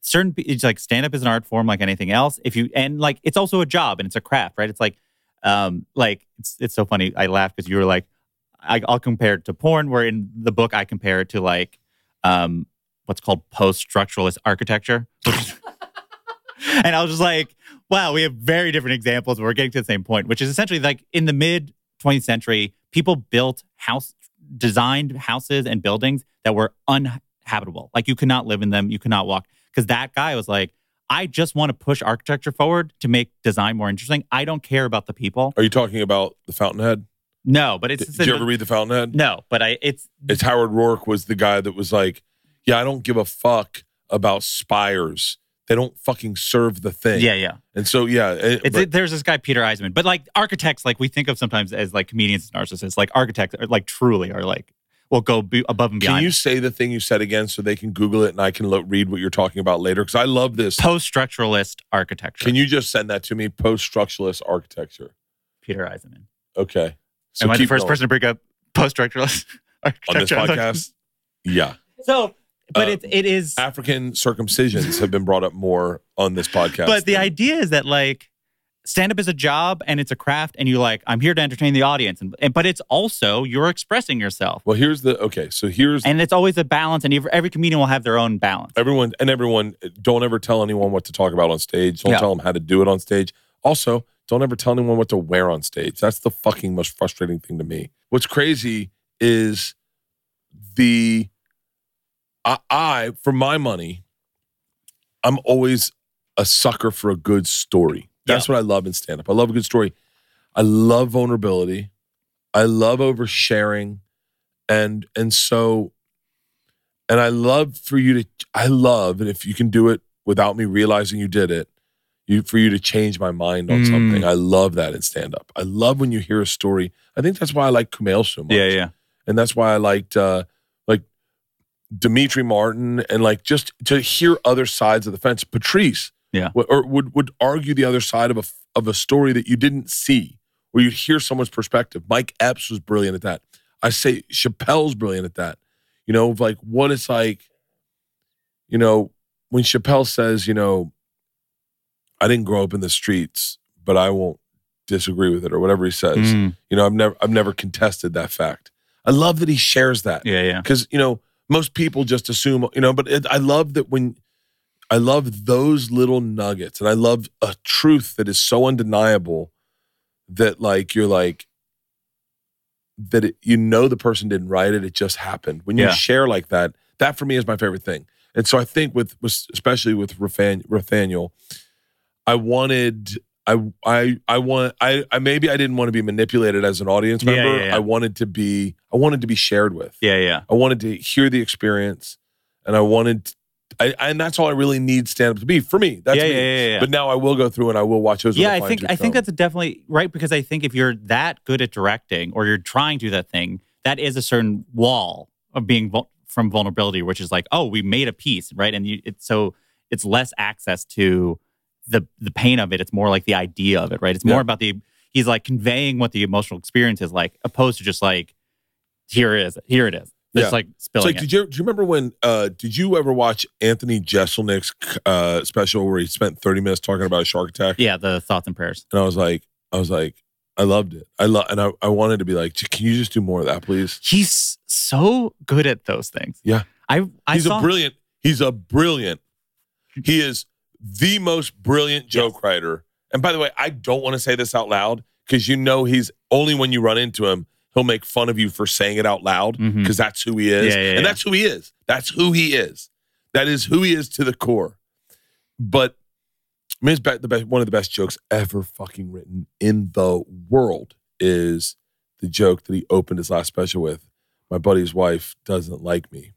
certain it's like stand up is an art form like anything else. If you and like it's also a job and it's a craft, right? It's like um like it's it's so funny. I laugh because you were like, I, I'll compare it to porn, where in the book I compare it to like um what's called post structuralist architecture. and I was just like, wow, we have very different examples. But we're getting to the same point, which is essentially like in the mid 20th century, people built house, designed houses and buildings that were uninhabitable. Like you could not live in them, you could not walk. Because that guy was like, I just want to push architecture forward to make design more interesting. I don't care about the people. Are you talking about the Fountainhead? No, but it's Did, did you ever read the Fountainhead? no, but I it's It's Howard Roark was the guy that was like, yeah, I don't give a fuck about spires. They don't fucking serve the thing. yeah, yeah. And so yeah, it- It's, but- there's this guy Peter Eisenman, but like architects, like we think of sometimes as like comedians and narcissists. Like architects, are like truly are like will go be above and beyond. can you say the thing you said again so they can Google it and I can lo- read what you're talking about later? Because I love this. Post structuralist architecture. Can you just send that to me? Post structuralist architecture. Peter Eisenman. Okay. So Am I the first going. person to bring up post structuralist architecture on this podcast? yeah. So, but Uh, it's it is. African circumcisions have been brought up more on this podcast. But the than- idea is that like stand up is a job and it's a craft, and you like I'm here to entertain the audience, and, and but it's also you're expressing yourself, well, here's the okay. So here's and it's always a balance, and every, every comedian will have their own balance. everyone and everyone. Don't ever tell anyone what to talk about on stage. Don't Yeah. tell them how to do it on stage. Also, don't ever tell anyone what to wear on stage. That's the fucking most frustrating thing to me. What's crazy is the I, I for my money, I'm always a sucker for a good story. That's what I love in stand up. I love a good story. I love vulnerability. I love oversharing. And and so and I love for you to I love and if you can do it without me realizing you did it, you for you to change my mind on Mm. something. I love that in stand up. I love when you hear a story. I think that's why I like Kumail so much Yeah, yeah. and that's why I liked uh like Demetri Martin and like just to hear other sides of the fence. Patrice, Yeah. or would would argue the other side of a of a story that you didn't see, where you'd hear someone's perspective. Mike Epps was brilliant at that. I say Chappelle's brilliant at that. You know, like what it's like. You know, when Chappelle says, you know, I didn't grow up in the streets, but I won't disagree with it or whatever he says. Mm, You know, I've never I've never contested that fact. I love that he shares that yeah, yeah. because you know most people just assume you know, but it, I love that when I love those little nuggets, and I love a truth that is so undeniable that like you're like that it, you know the person didn't write it; it just happened. When you Yeah. share like that, that for me is my favorite thing. And so I think with, with especially with Rathan- Rathaniel, I wanted I I I want I, I maybe I didn't want to be manipulated as an audience Yeah, member. yeah, yeah. I wanted to be I wanted to be shared with. Yeah, yeah. I wanted to hear the experience, and I wanted, I, and that's all I really need stand up to be for me. That's yeah, me. yeah, yeah, yeah. But now I will go through and I will watch those. yeah I think i think that's definitely right because i think if you're that good at directing or you're trying to do that thing that is a certain wall of being vul- from vulnerability which is like oh we made a piece right and you it's so it's less access to the the pain of it it's more like the idea of it right it's more Yeah. about the he's like conveying what the emotional experience is like opposed to just like here it is here it is just Yeah. like It's spilling like, did you do you remember when? uh Did you ever watch Anthony Jeselnik's uh special where he spent thirty minutes talking about a shark attack? yeah the thoughts and prayers And I was like, I was like, I loved it. I love, and I, I wanted to be like, can you just do more of that, please? He's so good at those things. Yeah. I I He's saw a brilliant. He's a brilliant. He is the most brilliant joke writer. And by the way, I don't want to say this out loud because you know he's only when you run into him, he'll make fun of you for saying it out loud because Mhm. that's who he is, Yeah, yeah, and that's who he is. That's who he is. That is who he is to the core. But I mean, it's the best, one of the best jokes ever fucking written in the world is the joke that he opened his last special with. My buddy's wife doesn't like me.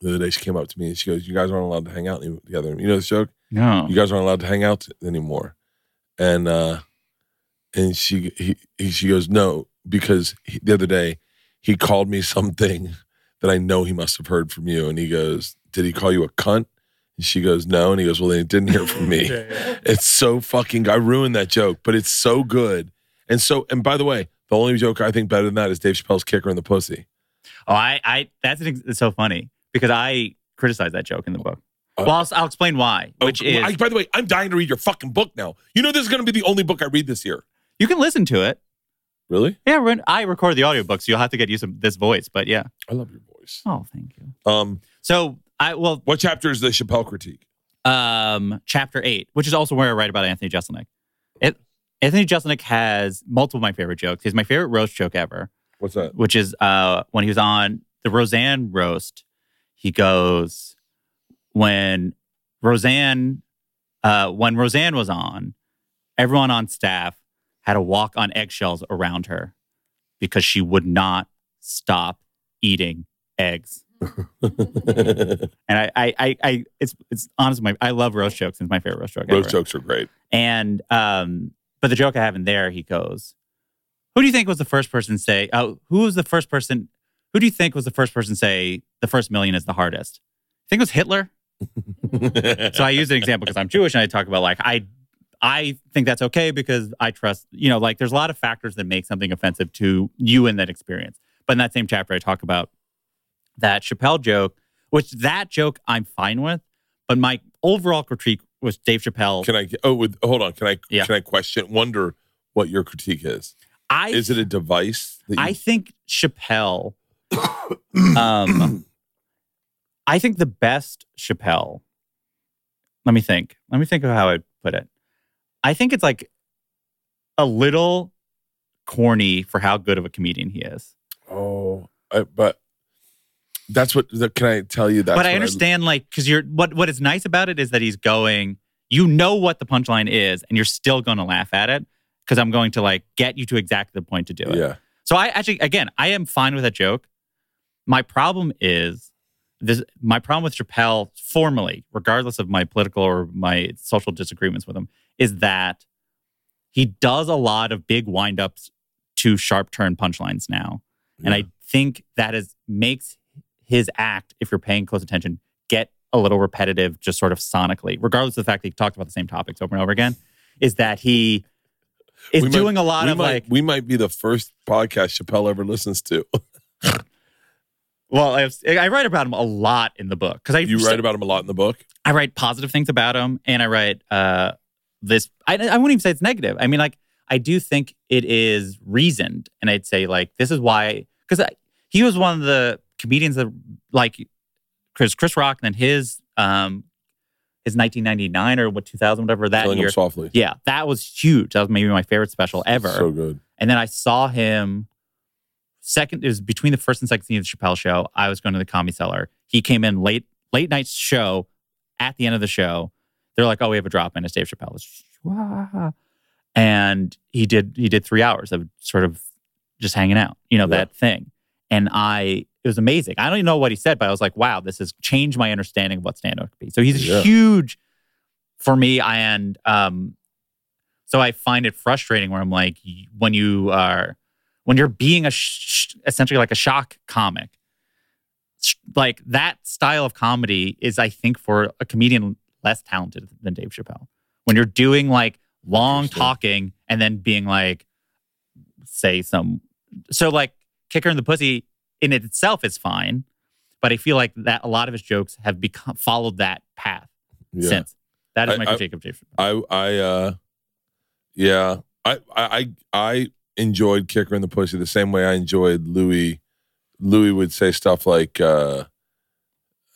The other day, she came up to me and she goes, "You guys aren't allowed to hang out together." You know this joke? no. You guys aren't allowed to hang out anymore. And uh, and she he, he she goes, "No," because he, the other day he called me something that I know he must have heard from you, and he goes, "Did he call you a cunt?" And she goes, "No," and he goes, "Well, then he didn't hear from me." It's so fucking. I ruined that joke, but it's so good. And so, and by the way, the only joke I think better than that is Dave Chappelle's kicker in the pussy. Oh, I, I that's an, it's so funny because I criticized that joke in the book. Uh, well, I'll, I'll explain why. Which Oh, is I, by the way, I'm dying to read your fucking book now. You know this is going to be the only book I read this year. you can listen to it. Really? Yeah, we're- I record the audiobook, so you'll have to get used to this voice. But yeah. I love your voice. Oh, thank you. Um, So I well, what chapter is the Chappelle critique? um, chapter eight, which is also where I write about Anthony Jeselnik. It Anthony Jeselnik has multiple of my favorite jokes. He's my favorite roast joke ever. What's that? which is uh, when he was on the Roseanne roast. He goes when Roseanne uh, when Roseanne was on, everyone on staff had to walk on eggshells around her because she would not stop eating eggs. And I, I, I, I it's, it's honestly my, I love roast jokes. It's my favorite roast joke. Roast ever. jokes are great. And um, but the joke I have in there, he goes, "Who do you think was the first person to say? Oh, who was the first person? Who do you think was the first person to say the first million is the hardest? I think it was Hitler." So I use an example because I'm Jewish, and I talk about like I, I think that's okay because I trust. You know, like there's a lot of factors that make something offensive to you in that experience. But in that same chapter, I talk about that Chappelle joke, which that joke I'm fine with, but my overall critique was Dave Chappelle. Can I? Oh, with, hold on. Can I? Yeah. Can I question? Wonder what your critique is. I Is it a device? That you, I think Chappelle. um, I think the best Chappelle. Let me think. Let me think of how I'd put it. I think it's like a little corny for how good of a comedian he is. oh, I, but that's what. The, can I tell you that? but I understand, like, because you're what what is nice about it is that he's going. You know what the punchline is, and you're still going to laugh at it because I'm going to like get you to exactly the point to do it. Yeah. So I actually, again, I am fine with a joke. My problem is this. My problem with Chappelle, formally, regardless of my political or my social disagreements with him, is that he does a lot of big windups to sharp turn punchlines now, and I think that is makes his act, if you're paying close attention, get a little repetitive, just sort of sonically, regardless of the fact that he talked about the same topics over and over again. Is that he is We might- doing a lot of might, like we might be the first podcast Chappelle ever listens to. Well, I, have, I write about him a lot in the book because I You write about him a lot in the book. I write positive things about him, and I write uh, this. I, I wouldn't even say it's negative. I mean, like I do think it is reasoned, and I'd say like this is why because he was one of the comedians that like Chris Chris Rock, and then his um his 1999 or what 2000 whatever that Killing year. him softly. Yeah, that was huge. That was maybe my favorite special ever. So good. And then I saw him second. It was between the first and second season of the Chappelle show. I was going to the Comedy Cellar. He came in late, late night show. At the end of the show, they're like, "Oh, we have a drop in." It's Dave Chappelle. It's, "Wah." And he did. He did three hours of sort of just hanging out. You know Yeah. that thing. And I, it was amazing. I don't even know what he said, but I was like, "Wow, this has changed my understanding of what stand-up could be." So he's Yeah. huge for me, and um, so I find it frustrating where I'm like, when you are, when you're being a sh- essentially like a shock comic, sh- like that style of comedy is, I think, for a comedian less talented than Dave Chappelle. When you're doing like long talking and then being like, say some, so like kicker in the pussy in itself is fine, but I feel like that a lot of his jokes have become followed that path Yeah. since. That is I- my I- critique of Dave Chappelle. I I uh yeah. I I I enjoyed Kicker in the Pussy the same way I enjoyed Louis. Louis would say stuff like, uh,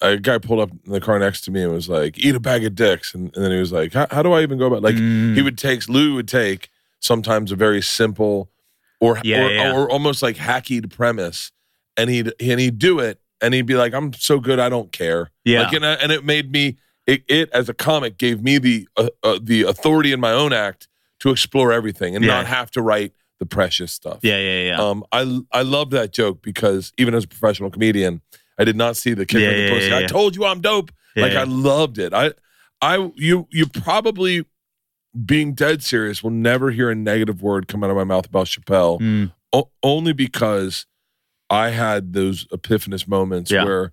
a guy pulled up in the car next to me and was like, "Eat a bag of dicks," and, and then he was like, "How, do I even go about?" Like Mm. he would take Louis would take sometimes a very simple or Yeah, or, yeah. or almost like hacky premise, and he'd and he'd do it, and he'd be like, "I'm so good, I don't care." Yeah. Like, and, I- and it made me it, it as a comic gave me the uh, uh, the authority in my own act to explore everything and Yeah. not have to write the precious stuff. yeah, yeah, yeah. Um, I I love that joke because even as a professional comedian, I did not see the kid Yeah, in the yeah, pussy. yeah, I told you I'm dope. Like. I loved it. I I you you probably being dead serious will never hear a negative word come out of my mouth about Chappelle Mm. o- only because I had those epiphanous moments where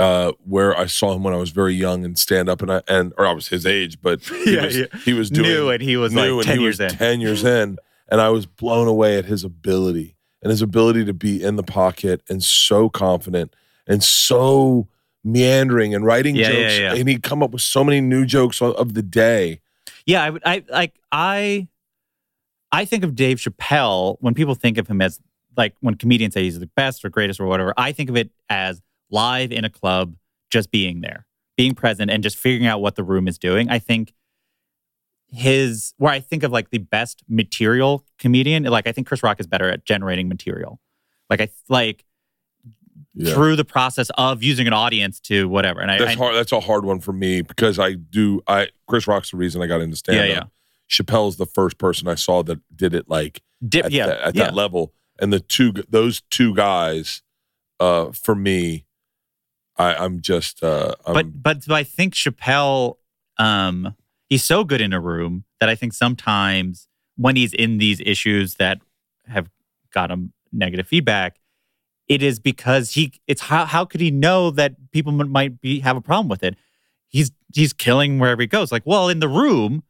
uh where I saw him when I was very young and stand up and I and or I was his age, but he Yeah, was yeah. he was doing New and he was new like and 10 he years was in. 10 years in and I was blown away at his ability and his ability to be in the pocket and so confident and so meandering and writing Yeah, jokes yeah. and he'd come up with so many new jokes of- of the day. Yeah, I would. I like. I. I think of Dave Chappelle when people think of him as like when comedians say he's the best or greatest or whatever. I think of it as live in a club, just being there, being present, and just figuring out what the room is doing. I think his where I think of like the best material comedian. Like I think Chris Rock is better at generating material. Like I like Yeah. through the process of using an audience to whatever. And I, That's I hard. That's a hard one for me because I do. I Chris Rock's the reason I got into stand up. Yeah, yeah. Chappelle's the first person I saw that did it like dip, at, yeah, that, at yeah. that level. And the two those two guys, uh, for me, I, I'm just. Uh, I'm, but but but I think Chappelle, um, he's so good in a room that I think sometimes when he's in these issues that have got him negative feedback, it is because he. It's how how could he know that people might be have a problem with it? He's he's killing wherever he goes. Like, well, in the room,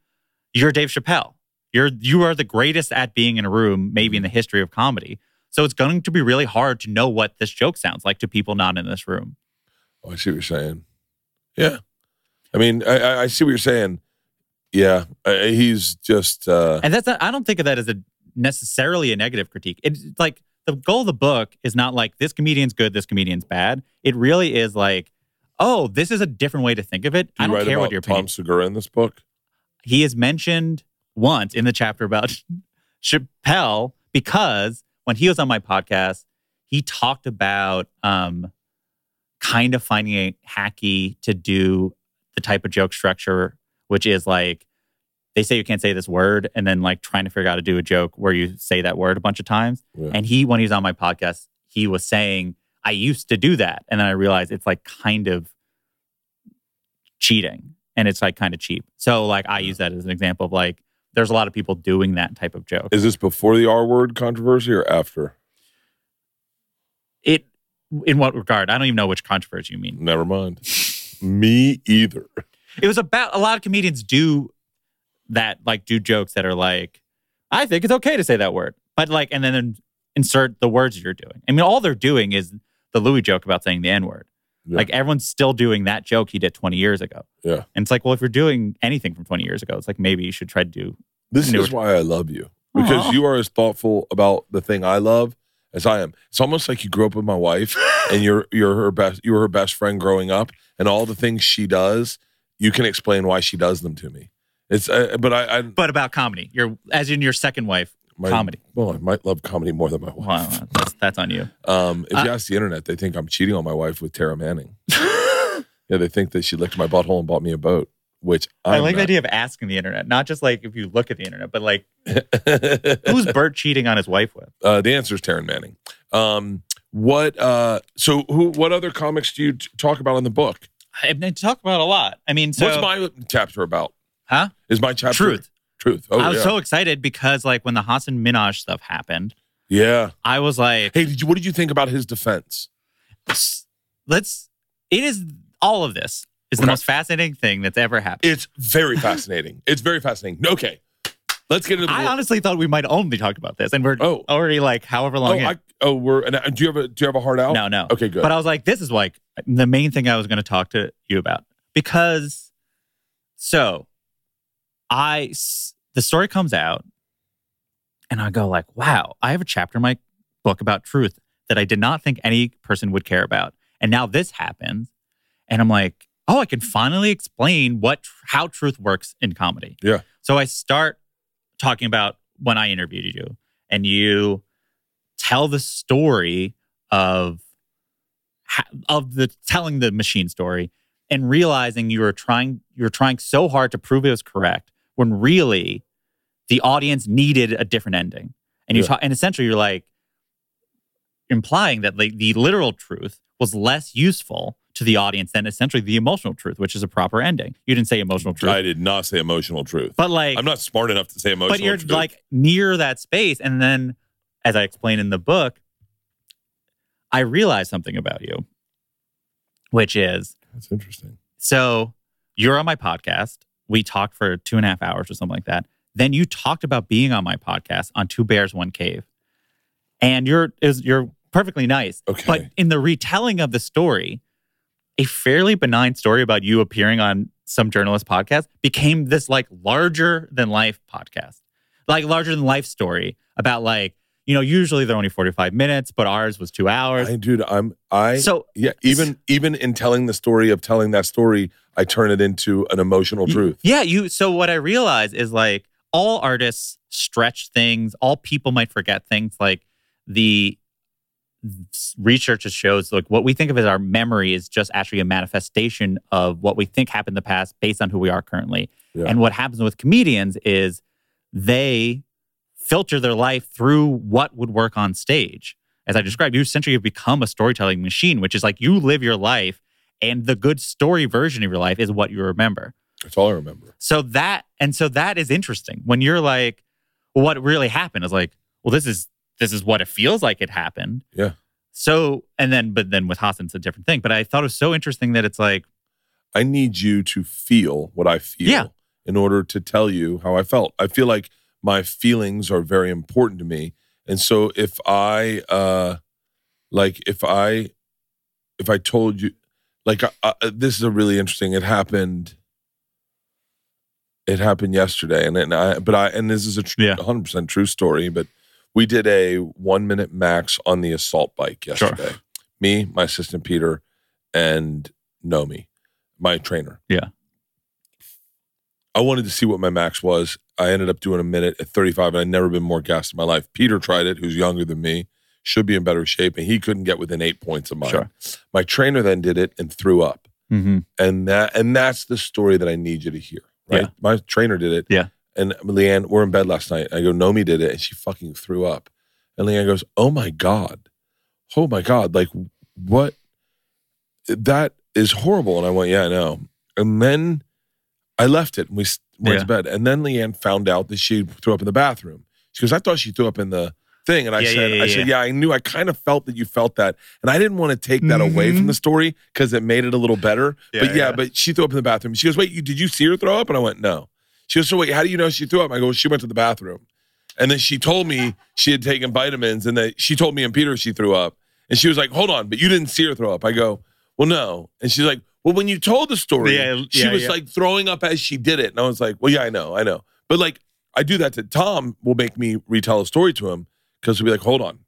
you're Dave Chappelle. You're you are the greatest at being in a room, maybe in the history of comedy. So it's going to be really hard to know what this joke sounds like to people not in this room. Oh, I see what you're saying. Yeah, I mean, I, I- see what you're saying. Yeah, I, he's just. Uh, And that's not, I don't think of that as a necessarily a negative critique. It's like the goal of the book is not like this comedian's good, this comedian's bad. It really is like, oh, this is a different way to think of it. do I don't care what your Tom opinion. Segura in this book? He is mentioned once in the chapter about Chappelle because when he was on my podcast, he talked about um, kind of finding it hacky to do the type of joke structure, which is like they say you can't say this word, and then like trying to figure out how to do a joke where you say that word a bunch of times. Yeah. And he, when he was on my podcast, he was saying, I used to do that. And then I realized it's like kind of cheating and it's like kind of cheap. So, like, I use that as an example of like, there's a lot of people doing that type of joke. Is this before the R word controversy or after? In what regard? I don't even know which controversy you mean. Never mind. Me either. It was about a lot of comedians do that, like, do jokes that are like, I think it's okay to say that word, but like, and then insert the words you're doing. I mean, all they're doing is the Louis joke about saying the N word. Yeah. Like everyone's still doing that joke he did 20 years ago. Yeah. And it's like, well, if you're doing anything from 20 years ago, it's like maybe you should try to do. This is why I love you because Aw. you are as thoughtful about the thing I love as I am. It's almost like you grew up with my wife and you're you're her best you were her best friend growing up and all the things she does, you can explain why she does them to me. It's uh, but I, I But about comedy, you're as in your second wife, my, comedy. Well, I might love comedy more than my wife. Well, that's, that's on you. Um, if you Uh, ask the internet, they think I'm cheating on my wife with Taryn Manning. yeah, they think that she licked my butthole and bought me a boat, which I'm i like the not. idea of asking the internet, not just like if you look at the internet, but like who's Bert cheating on his wife with? uh, the answer is Taryn Manning. Um, what? Uh, so, who? What other comics do you t- talk about in the book? I mean, talk about a lot. I mean, so What's my chapter about? huh? Is my chapter Truth. Truth. Oh I was yeah. so excited because like when the Hasan Minhaj stuff happened, yeah. I was like, Hey, did you? What did you think about his defense? let's. It is all of this is the most fascinating thing that's ever happened. It's very fascinating. it's very fascinating. Okay, let's get into the. I honestly thought we might only talk about this, and we're Oh. already like however long. oh. I, oh, we're. And, uh, do you have a? Do you have a heart out? no, no. Okay, good. But I was like, this is like the main thing I was going to talk to you about because so I the story comes out, and I go like, "Wow, I have a chapter in my book about truth that I did not think any person would care about, and now this happens." And I'm like, "Oh, I can finally explain what how truth works in comedy." Yeah. So I start talking about when I interviewed you, and you tell the story of of the telling the machine story and realizing you were trying you were trying so hard to prove it was correct when really the audience needed a different ending and you Yeah. talk and essentially you're like implying that like the literal truth was less useful to the audience than essentially the emotional truth which is a proper ending you didn't say emotional truth I did not say emotional truth. but like I'm not smart enough to say emotional truth. but you're truth. like near that space and then as i explain in the book i realized something about you which is That's interesting. so you're on my podcast we talked for two and a half hours or something like that then you talked about being on my podcast on two bears one cave and you're is you're perfectly nice Okay. but in the retelling of the story a fairly benign story about you appearing on some journalist podcast became this like larger than life podcast like larger than life story about like you know usually they're only 45 minutes but ours was two hours I, dude, I'm I so yeah. Even even in telling the story of telling that story, I turn it into an emotional truth. Yeah, you so what I realize is like all artists stretch things, all people might forget things like the research shows like what we think of as our memory is just actually a manifestation of what we think happened in the past based on who we are currently. Yeah. And what happens with comedians is they filter their life through what would work on stage. As I described, you essentially have become a storytelling machine, which is like you live your life and the good story version of your life is what you remember. That's all I remember. So that and so that is interesting when you're like, well, what really happened is like, well, this is this is what it feels like it happened. Yeah. So and then but then with Hasan it's a different thing. But I thought it was so interesting that it's like, I need you to feel what I feel Yeah. in order to tell you how I felt. I feel like my feelings are very important to me. And so if I uh like if I if I told you like I, I, this is a really interesting it happened it happened yesterday and, and I but I and this is a tr- Yeah. 100% true story but we did a 1 minute max on the assault bike Sure. yesterday. Me, my assistant Peter and Nomi, my trainer. Yeah. I wanted to see what my max was. I ended up doing a minute at 35, and I'd never been more gassed in my life. Peter tried it, who's younger than me, should be in better shape, and he couldn't get within eight points of mine. Sure. My trainer then did it and threw up. mm-hmm. And that and that's the story that I need you to hear. Right. Yeah. My trainer did it. Yeah. And LeeAnn, we're in bed last night. I go, Nomi did it, and she fucking threw up. And LeeAnn goes, Oh my God. Oh my God. Like what that is horrible. And I went, Yeah, I know. And then I left it and we went to bed. And then LeeAnn found out that she threw up in the bathroom. She goes, I thought she threw up in the thing. And I Yeah, said, yeah, yeah, I said, yeah, I knew I kind of felt that you felt that. And I didn't want to take that away from the mm-hmm. story because it made it a little better. Yeah, but yeah, yeah. but she threw up in the bathroom. She goes, Wait, you did you see her throw up? And I went, No. She goes, So wait, how do you know she threw up? I go, She went to the bathroom. And then she told me she had taken vitamins and that she told me and Peter she threw up. And she was like, Hold on, but you didn't see her throw up. I go, Well, no. And she's like, Well, when you told the story, Yeah, she yeah, was yeah. like throwing up as she did it. And I was like, Well, yeah, I know, I know. But like I do that to Tom will make me retell a story to him because he'll be like, Hold on,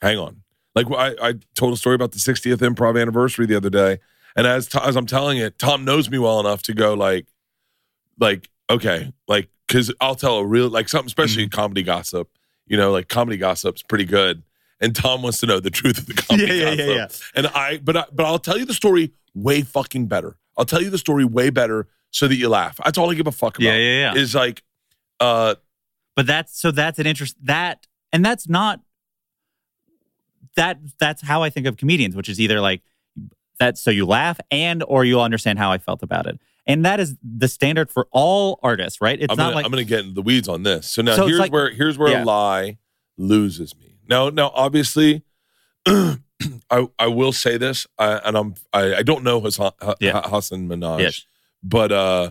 hang on. Like I, I told a story about the 60th improv anniversary the other day. And as as I'm telling it, Tom knows me well enough to go like, like okay, like because I'll tell a real like something, especially Mm-hmm. comedy gossip. You know, like comedy gossip's pretty good, and Tom wants to know the truth of the comedy Yeah, yeah, gossip. yeah, yeah. And I, but I, but I'll tell you the story way fucking better. I'll tell you the story way better so that you laugh. That's all I give a fuck about. Yeah, yeah, yeah. Is like, uh, But that's so that's an interest that and that's not that that's how I think of comedians, which is either like that so you laugh and or you understand how I felt about it. And that is the standard for all artists, right? It's I'm not gonna, like I'm gonna get into the weeds on this. So now So here's like- where here's where Yeah. a lie loses me. Now, now obviously, I I will say this, I, and I'm I, I don't know Hasan, Ha- Yeah. Hasan Minhaj, Yes. but uh,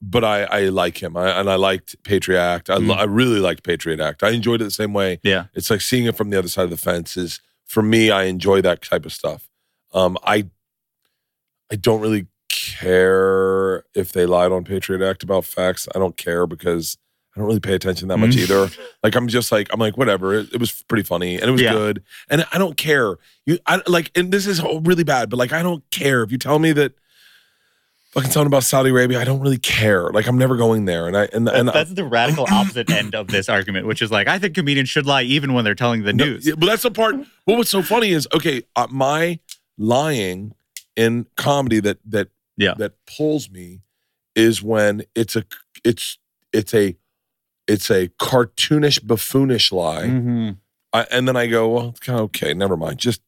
but I I like him, I, and I liked Patriot Act. I, Mhm. I really liked Patriot Act. I enjoyed it the same way. Yeah. It's like seeing it from the other side of the fence. Is for me, I enjoy that type of stuff. Um, I I don't really care if they lied on Patriot Act about facts. I don't care because I don't really pay attention that much Mm. either. Like I'm just like I'm like whatever. It, it was pretty funny and it was Yeah. good. And I don't care. You I like and this is really bad, but like I don't care if you tell me that fucking something about Saudi Arabia. I don't really care. Like I'm never going there. And I and and that's the radical opposite end of this argument, which is like I think comedians should lie even when they're telling the No, news. yeah, but that's the part. Well, what's so funny is okay. Uh, my lying in comedy that that Yeah. that pulls me is when it's a it's it's a it's a cartoonish buffoonish lie, Mhm. I, and then I go, well, it's kind of okay, never mind. Just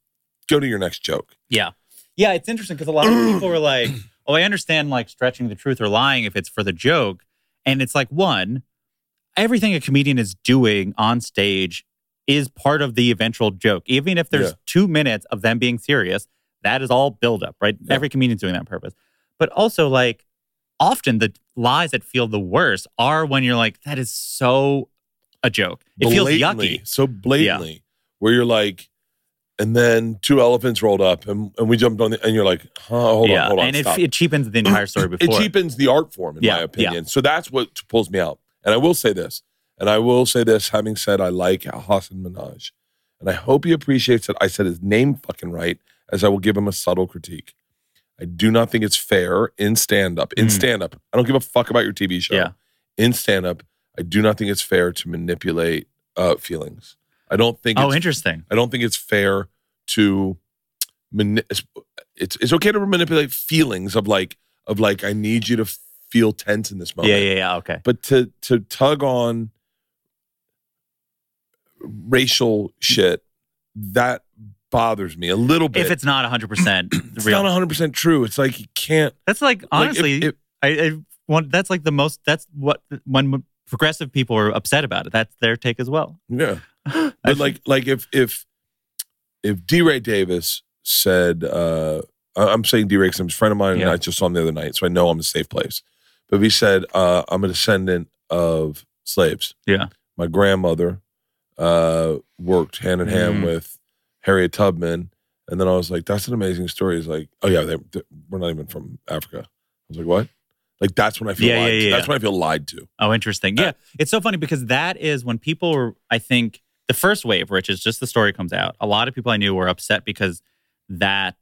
go to your next joke. Yeah. Yeah, it's interesting because a lot of people are like, oh, I understand like stretching the truth or lying if it's for the joke. And it's like, one, everything a comedian is doing on stage is part of the eventual joke. Even if there's Yeah. two minutes of them being serious, that is all buildup, right? Yeah. Every comedian's doing that on purpose. But also, like, often the lies that feel the worst are when you're like, that is so a joke. It feels yucky. so blatantly, where you're like, and then two elephants rolled up, and, and we jumped on, the, and you're like, huh, hold yeah. on, hold on, and it, it cheapens the entire story before. it cheapens the art form, in Yeah, my yeah. opinion. So that's what pulls me out. And I will say this, and I will say this, having said I like Hasan Minhaj, and I hope he appreciates that I said his name fucking right, as I will give him a subtle critique. I do not think it's fair in stand up. In Mm. stand up, I don't give a fuck about your TV show. Yeah. In stand up, I do not think it's fair to manipulate uh, feelings. I don't think. oh, it's interesting. I don't think it's fair to mani- it's it's okay to manipulate feelings of like of like I need you to feel tense in this moment. Yeah, yeah, yeah. Okay. But to to tug on racial shit that bothers me a little bit. If it's not 100% it's real. not 100% true. It's like you can't that's like, like, if- honestly, if- I, I want, that's like the most, that's what, when progressive people are upset about it, that's their take as well. yeah. But like like if if if D. Ray Davis said, uh, I'm saying D. Ray because I'm a friend of mine and I just saw him the other night, so I know I'm a safe place. But if he said, uh, I'm a descendant of slaves. Yeah. My grandmother uh, worked hand in hand Mm. with Harriet Tubman. And then I was like, that's an amazing story. He's like, oh, yeah, they, they- we're not even from Africa. I was like, what? Like, that's when I feel Yeah, lied yeah, to. That's when I feel lied to. Oh, interesting. Uh, yeah. It's so funny because that is when people were, I think, the first wave, which is just the story comes out. A lot of people I knew were upset because that,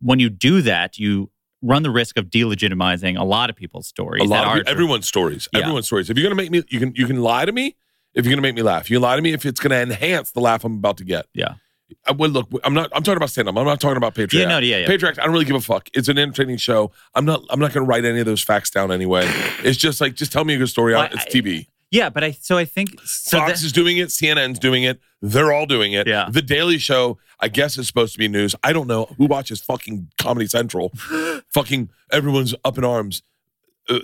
when you do that, you run the risk of delegitimizing a lot of people's stories. a lot that of people, everyone's stories. Yeah. Everyone's stories. If you're gonna make me, you can you can lie to me. If you're gonna make me laugh, you lie to me if it's gonna enhance the laugh I'm about to get. Yeah. I would look. I'm not. I'm talking about stand up. I'm not talking about Patriot. Yeah, Act. no, yeah, yeah. Patriot Act, I don't really give a fuck. It's an entertaining show. I'm not. I'm not gonna write any of those facts down anyway. It's just like just tell me a good story. Well, it's I- TV. Yeah. But I, so I think, so Fox that- is doing it. CNN's doing it. They're all doing it. Yeah. The Daily Show, I guess, is supposed to be news. I don't know who watches fucking Comedy Central. fucking everyone's up in arms. Uh,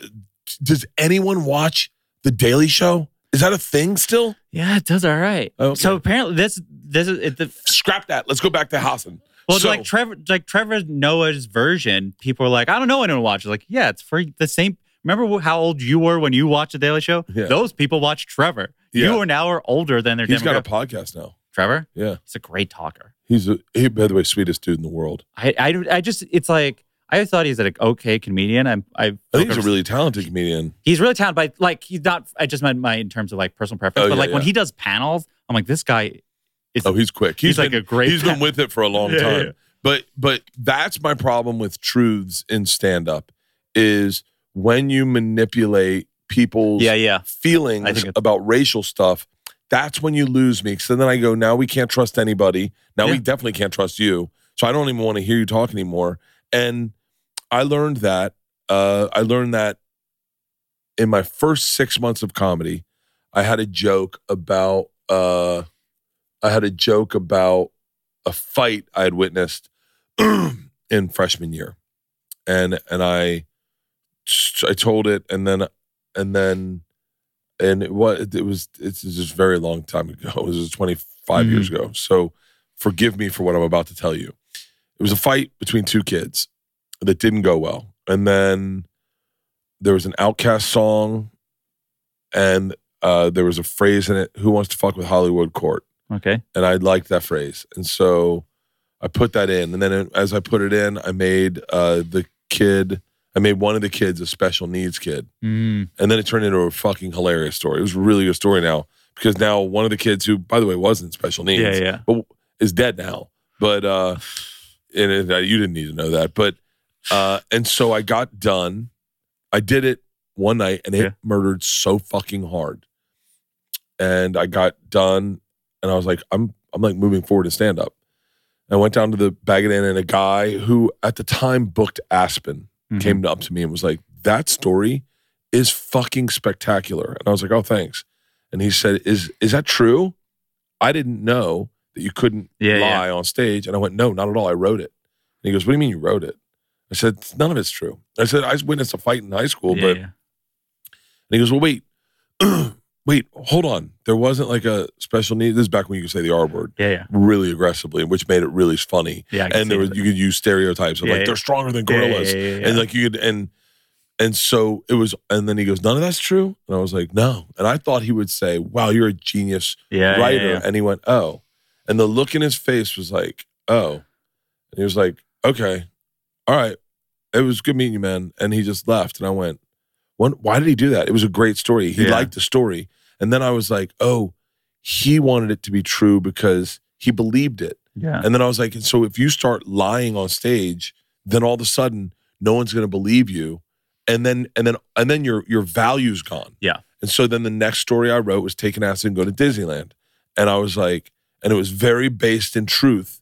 does anyone watch The Daily Show? Is that a thing still? yeah, it does all right. Oh, okay. So apparently this, this is, it, the, Scrap that. Let's go back to Hasan. Well, So- like Trevor, like Trevor Noah's version, people are like, I don't know anyone watches. Like, yeah, it's for the same. Remember how old you were when you watched the Daily Show? Yeah. Those people watch Trevor. Yeah. You are now are older than their He's got a podcast now. Trevor, Yeah. he's a great talker. He's a he, by the way, sweetest dude in the world. I, I, I just, it's like I thought he's an okay comedian. I'm, I, I think he's a really talented comedian. he's really talented, but like he's not. I just meant my in terms of like personal preference. Oh, but yeah, like when yeah. he does panels, I'm like, this guy is. Oh, he's quick. He's been, like a great He's been with it for a long Yeah, time. But but that's my problem with truths in stand up is when you manipulate people's yeah, yeah. Feelings about racial stuff, that's when you lose me. So then I go, now we can't trust anybody. Now we definitely can't trust you. So I don't even want to hear you talk anymore. And I learned that. Uh, I learned that in my first six months of comedy, I had a joke about. Uh, I had a joke about a fight I had witnessed in freshman year, and and I I told it, and then and then and it was it was it's just very long time ago. It was 25 years ago. So forgive me for what I'm about to tell you. It was a fight between two kids that didn't go well, and then there was an OutKast song, and uh, there was a phrase in it: "Who wants to fuck with Hollywood Court?" Okay. and I liked that phrase, and so I put that in. And then as I put it in, I made uh, the kid, I made one of the kids a special needs kid. Mm, And then it turned into a fucking hilarious story. It was a really good story now because now one of the kids who, by the way, wasn't special needs, yeah, yeah. but is dead now. But uh, and it, uh, you didn't need to know that. But uh, and so I got done. I did it one night, and it Yeah. murdered so fucking hard. And I got done, and I was like, I'm I'm like moving forward to stand up. I went down to the Baggot Inn, and a guy who at the time booked Aspen Mhm. came up to me and was like, "That story is fucking spectacular." And I was like, "Oh, thanks." And he said, "Is is that true?" I didn't know that you couldn't Yeah, yeah. lie on stage, and I went, "No, not at all. I wrote it." And he goes, "What do you mean you wrote it?" I said, "None of it's true." I said, "I witnessed a fight in high school, yeah, but." yeah. And he goes, "Well, wait, wait, hold on. There wasn't like a special need. This is back when you could say the R word yeah, yeah. really aggressively, which made it really funny. Yeah, and there was you could use stereotypes of Yeah, like yeah. they're stronger than Yeah, yeah, gorillas, yeah, yeah, and like you could and and so it was. And then he goes, "None of that's true." And I was like, "No." And I thought he would say, "Wow, you're a genius yeah, yeah, writer," yeah. and he went, "Oh," and the look in his face was like, "Oh," and he was like, "Okay, all right." It was good meeting you, man. And he just left, and I went, Why did he do that? It was a great story. He Yeah. liked the story." And then I was like, "Oh." He wanted it to be true because he believed it. yeah. And then I was like, and so if you start lying on stage, then all of a sudden no one's going to believe you, and then and then and then your your value's gone. Yeah. And so then the next story I wrote was taking acid and go to Disneyland, and I was like, and it was very based in truth,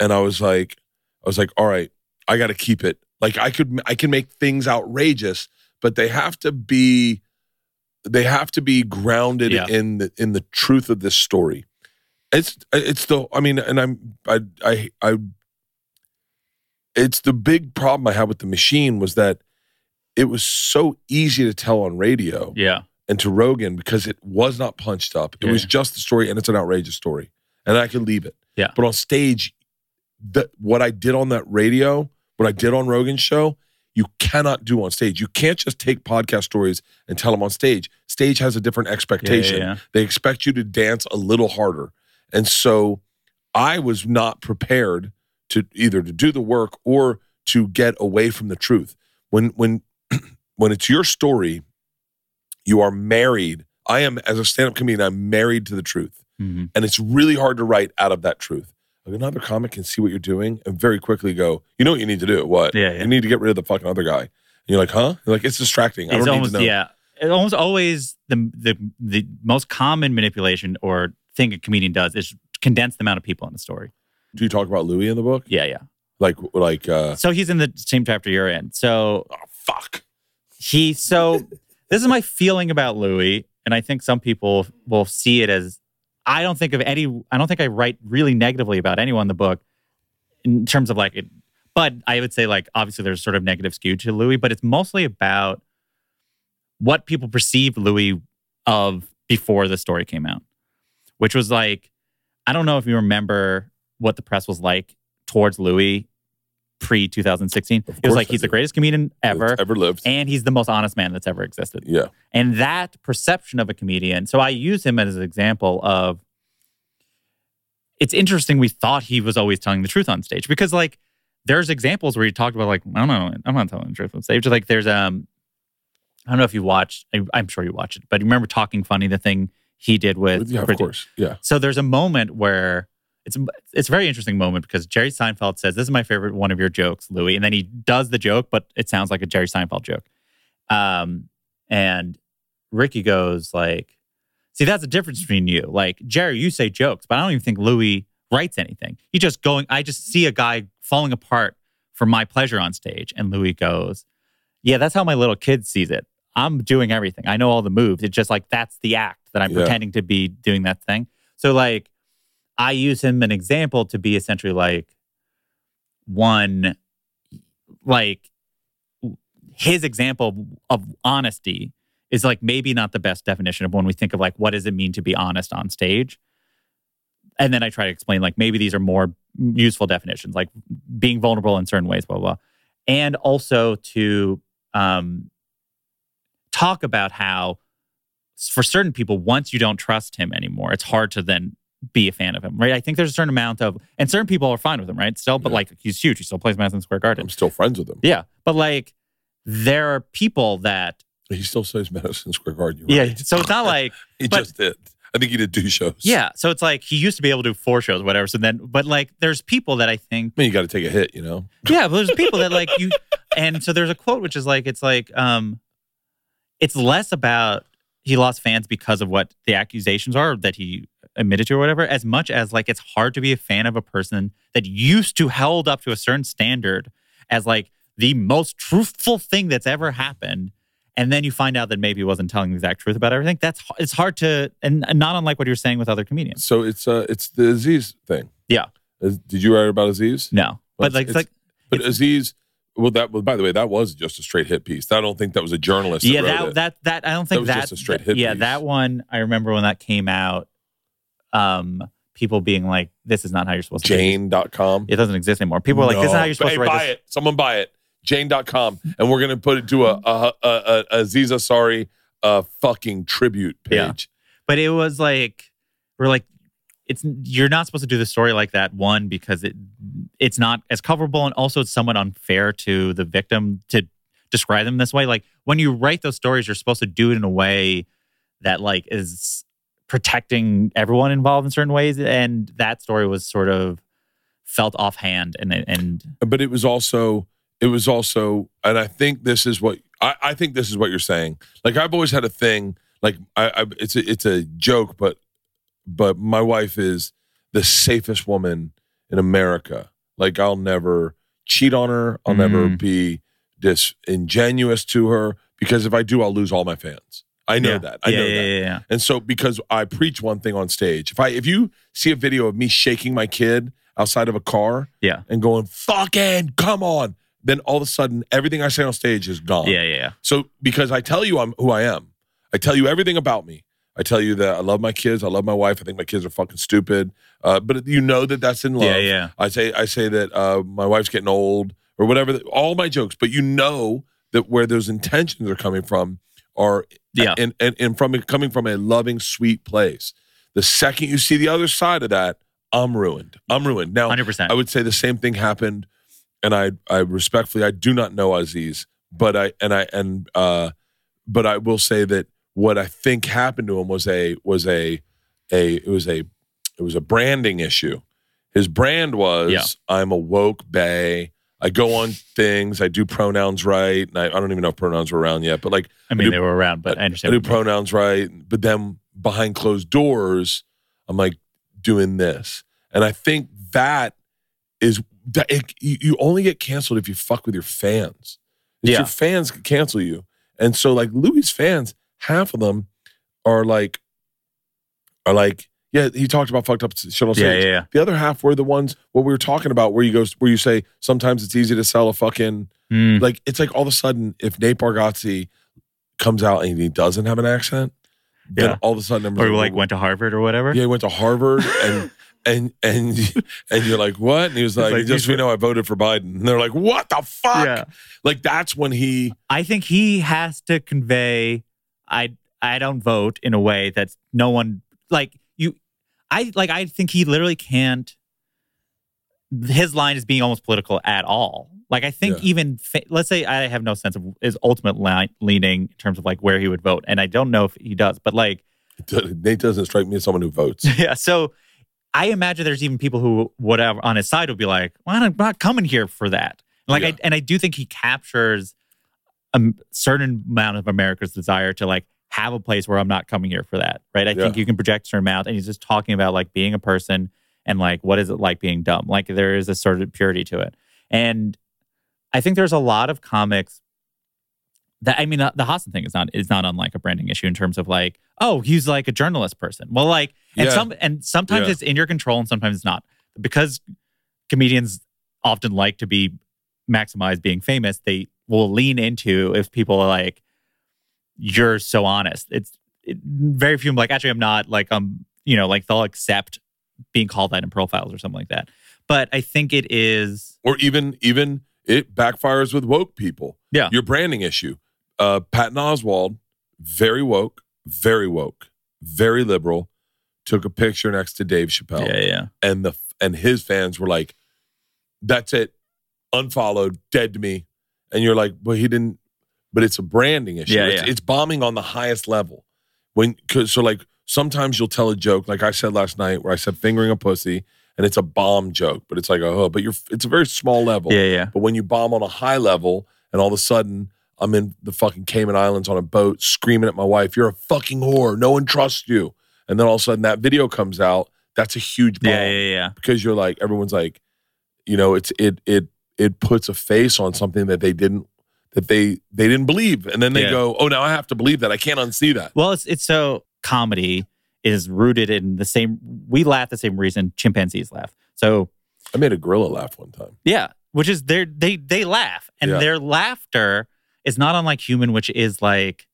and I was like, I was like, all right, I got to keep it. Like I could I can make things outrageous, but they have to be they have to be grounded Yeah. in the in the truth of this story. It's it's the I mean, and I'm I I I. It's the big problem I had with the machine was that it was so easy to tell on radio yeah. and to Rogan because it was not punched up. It Yeah. was just the story, and it's an outrageous story, and I could leave it. Yeah. But on stage, the, what I did on that radio, what I did on Rogan's show, you cannot do on stage. You can't just take podcast stories and tell them on stage. Stage has a different expectation. yeah. They expect you to dance a little harder, and so I was not prepared to either to do the work or to get away from the truth. When when when it's your story, you are married. I am as a stand-up comedian, I'm married to the truth. Mhm. And it's really hard to write out of that truth. Like another comic can see what you're doing and very quickly go, you know what you need to do? What? Yeah, yeah. You need to get rid of the fucking other guy. And you're like, huh? You're like, it's distracting. I It's don't almost need to know. yeah. It's almost always the the the most common manipulation or thing a comedian does is condense the amount of people in the story. Do you talk about Louis in the book? Yeah, yeah. Like like uh So he's in the same chapter you're in. So oh, fuck. he so this is my feeling about Louis, and I think some people will see it as I don't think of any I don't think I write really negatively about anyone in the book in terms of like it but I would say like obviously there's sort of negative skew to Louis, but it's mostly about what people perceived Louis of before the story came out. Which was like, I don't know if you remember what the press was like towards Louis pre 2016. It was like he's the greatest comedian ever Ever lived. and he's the most honest man that's ever existed. yeah. And that perception of a comedian, so I use him as an example of it's interesting we thought he was always telling the truth on stage because like there's examples where he talked about like I don't know I'm not telling the truth on stage like there's um I don't know if you watched I, I'm sure you watched it but you remember talking funny the thing he did with Yeah, of Bridget- course. Yeah. so there's a moment where it's it's a very interesting moment because Jerry Seinfeld says, "This is my favorite one of your jokes, Louis," and then he does the joke, but it sounds like a Jerry Seinfeld joke. Um, and Ricky goes like, "See, that's the difference between you. Like Jerry, you say jokes, but I don't even think Louis writes anything. He just going. I just see a guy falling apart for my pleasure on stage." And Louis goes, "Yeah, that's how my little kid sees it. I'm doing everything. I know all the moves. It's just like that's the act that I'm Yeah. pretending to be doing that thing. So like." I use him an example to be essentially like one, like his example of honesty is like maybe not the best definition of when we think of like what does it mean to be honest on stage. And then I try to explain like maybe these are more useful definitions, like being vulnerable in certain ways, blah blah, blah. and also to um, talk about how for certain people, once you don't trust him anymore, it's hard to then be a fan of him, right? I think there's a certain amount of, and certain people are fine with him, right? Still, but Yeah. like he's huge. He still plays Madison Square Garden. I'm still friends with him. Yeah. But like there are people that He still says Madison Square Garden. yeah. So it's not like he but- just did. I think he did two shows. yeah. So it's like he used to be able to do four shows, whatever. So then, but like there's people that I think I mean, you got to take a hit, you know. yeah, but there's people that like you, and so there's a quote which is like it's like um, it's less about he lost fans because of what the accusations are that he admitted to or whatever, as much as like it's hard to be a fan of a person that used to held up to a certain standard as like the most truthful thing that's ever happened. And then you find out that maybe he wasn't telling the exact truth about everything. That's it's hard to, and not unlike what you're saying with other comedians. So it's uh, it's the Aziz thing. Yeah. Did you write about Aziz? No, but like it's it's- like But It's- Aziz, well, that well, by the way, that was just a straight hit piece. I don't think that was a journalist. yeah that, that it. that that I don't think was that, just a straight hit yeah piece. that one I remember when that came out um people being like this is not how you're supposed to do Jane.com. it doesn't exist anymore people are like this is No. how you're supposed hey, to write buy this it. Someone buy it. Jane.com. And we're gonna put it to a a, a, a, a Aziz uh fucking tribute page. Yeah. page. but it was like we're like it's you're not supposed to do the story like that one because it it's not as coverable and also it's somewhat unfair to the victim to describe them this way like when you write those stories you're supposed to do it in a way that like is protecting everyone involved in certain ways and that story was sort of felt offhand and and but it was also it was also and i think this is what i, I think this is what you're saying. Like i've always had a thing like I, I it's a, it's a joke but but my wife is the safest woman in america. Like i'll never cheat on her. I'll never Mhm. be disingenuous to her because if i do i'll lose all my fans i know yeah. that i yeah, know yeah, that yeah, and so because I preach one thing on stage, if I if you see a video of me shaking my kid outside of a car Yeah. and going, fucking come on, then all of a sudden everything I say on stage is gone. yeah, yeah, yeah. So because I tell you I'm who I am, I tell you everything about me. I tell you that I love my kids, I love my wife, I think my kids are fucking stupid. Uh, but you know that that's in love. Yeah, yeah. I say I say that uh, my wife's getting old or whatever. All my jokes, but you know that where those intentions are coming from are Yeah. and, and and from coming from a loving, sweet place. The second you see the other side of that, I'm ruined. I'm ruined. Now, 100%. I would say the same thing happened, and I I respectfully I do not know Aziz, but I and I and uh, but I will say that what I think happened to him was a was a a it was a it was a branding issue. His brand was Yeah. I'm a woke bay. I go on things. I do pronouns right, and I, I don't even know if pronouns were around yet. But like I mean, do- they were around, but I I understand. I do pronouns right, but then behind closed doors, I'm like doing this, and I think that is that it, you, you only get canceled if you fuck with your fans. It's Yeah. your fans can cancel you, and so like Louis' fans, half of them are like, are like, yeah, he talked about fucked up shit on yeah, stage. yeah, yeah. The other half were the ones what we were talking about, where you go, where you say sometimes it's easy to sell a fucking Mm. like it's like all of a sudden if Nate Bargatze comes out and he doesn't have an accent, then Yeah. all of a sudden Or like went to Harvard or whatever. yeah, he went to Harvard and and and and you're like what? And he was like, like, just so you know, I voted for Biden. And they're like, what the fuck? Yeah. Like that's when he I think he has to convey I I don't vote in a way that's no one like I like I think he literally can't his line is being almost political at all. Like I think Yeah. even fa- let's say I have no sense of his ultimate line, leaning in terms of like where he would vote and I don't know if he does but like Nate doesn't strike me as someone who votes. yeah so I imagine there's even people who whatever on his side would be like well, I'm not coming here for that like Yeah. I, and I do think he captures a certain amount of America's desire to like have a place where I'm not coming here for that, right? I think you can project certain amount, and he's just talking about like being a person and like what is it like being dumb. Like there is a sort of purity to it, and I think there's a lot of comics that I mean the, the Hasan thing is not is not unlike a branding issue in terms of like oh he's like a journalist person. Well, like and Yeah. some and sometimes Yeah. it's in your control and sometimes it's not because comedians often like to be maximize being famous, they will lean into if people are like, "You're so honest." It's it, very few. Like, actually, I'm not. Like, um, you know, like they'll accept being called that in profiles or something like that. But I think it is. or even even it backfires with woke people. Yeah. Your branding issue. Uh, Patton Oswalt, very woke, very woke, very liberal, took a picture next to Dave Chappelle. Yeah, yeah, and the and his fans were like, "That's it, unfollowed, dead to me." And you're like, "Well, he didn't." But it's a branding issue. Yeah, it's, yeah. it's bombing on the highest level. When cause so like sometimes you'll tell a joke, like I said last night, where I said fingering a pussy, and it's a bomb joke, but it's like oh, but you're it's a very small level. Yeah, yeah. But when you bomb on a high level, and all of a sudden I'm in the fucking Cayman Islands on a boat screaming at my wife, "You're a fucking whore. No one trusts you." And then all of a sudden that video comes out. That's a huge bomb Yeah, yeah, yeah. because you're like everyone's like, you know, it's it it it puts a face on something that they didn't that they they didn't believe, and then they Yeah. go, "Oh, now I have to believe that. I can't unsee that." Well, it's it's so comedy is rooted in the same. We laugh the same reason chimpanzees laugh. So I made a gorilla laugh one time. yeah, which is they they they laugh, and Yeah. their laughter is not unlike human, which is like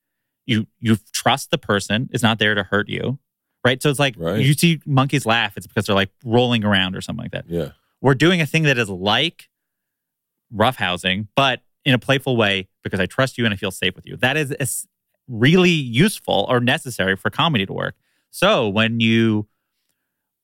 you you trust the person is not there to hurt you, right? So it's like Right. you see monkeys laugh, it's because they're like rolling around or something like that. Yeah, We're doing a thing that is like roughhousing, but in a playful way because I trust you and I feel safe with you. That is really useful or necessary for comedy to work. So when you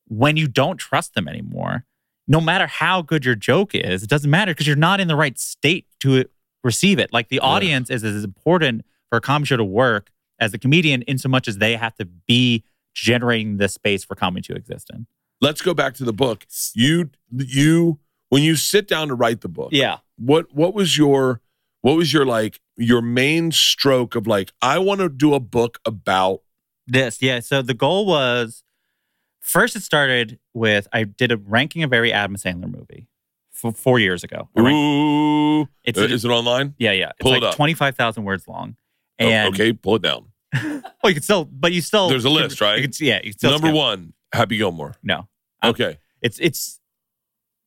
when you don't trust them anymore, no matter how good your joke is, it doesn't matter because you're not in the right state to receive it. Like the audience is as important for a comedy show to work as the comedian, in so much as they have to be generating the space for comedy to exist in. let's go back to the book. You you when you sit down to write the book, Yeah. What what was your what was your like your main stroke of like I want to do a book about This, yeah. So the goal was first it started with I did a ranking of every Adam Sandler movie f- four years ago. Ooh It's Uh, is it online? yeah, yeah. It's Pull it like up. twenty five thousand words long. Oh, And okay, pull it down. well, you can still, but you still There's a list, right? You can, yeah, you can still Number skip. one, Happy Gilmore. No, Um, Okay, it's it's.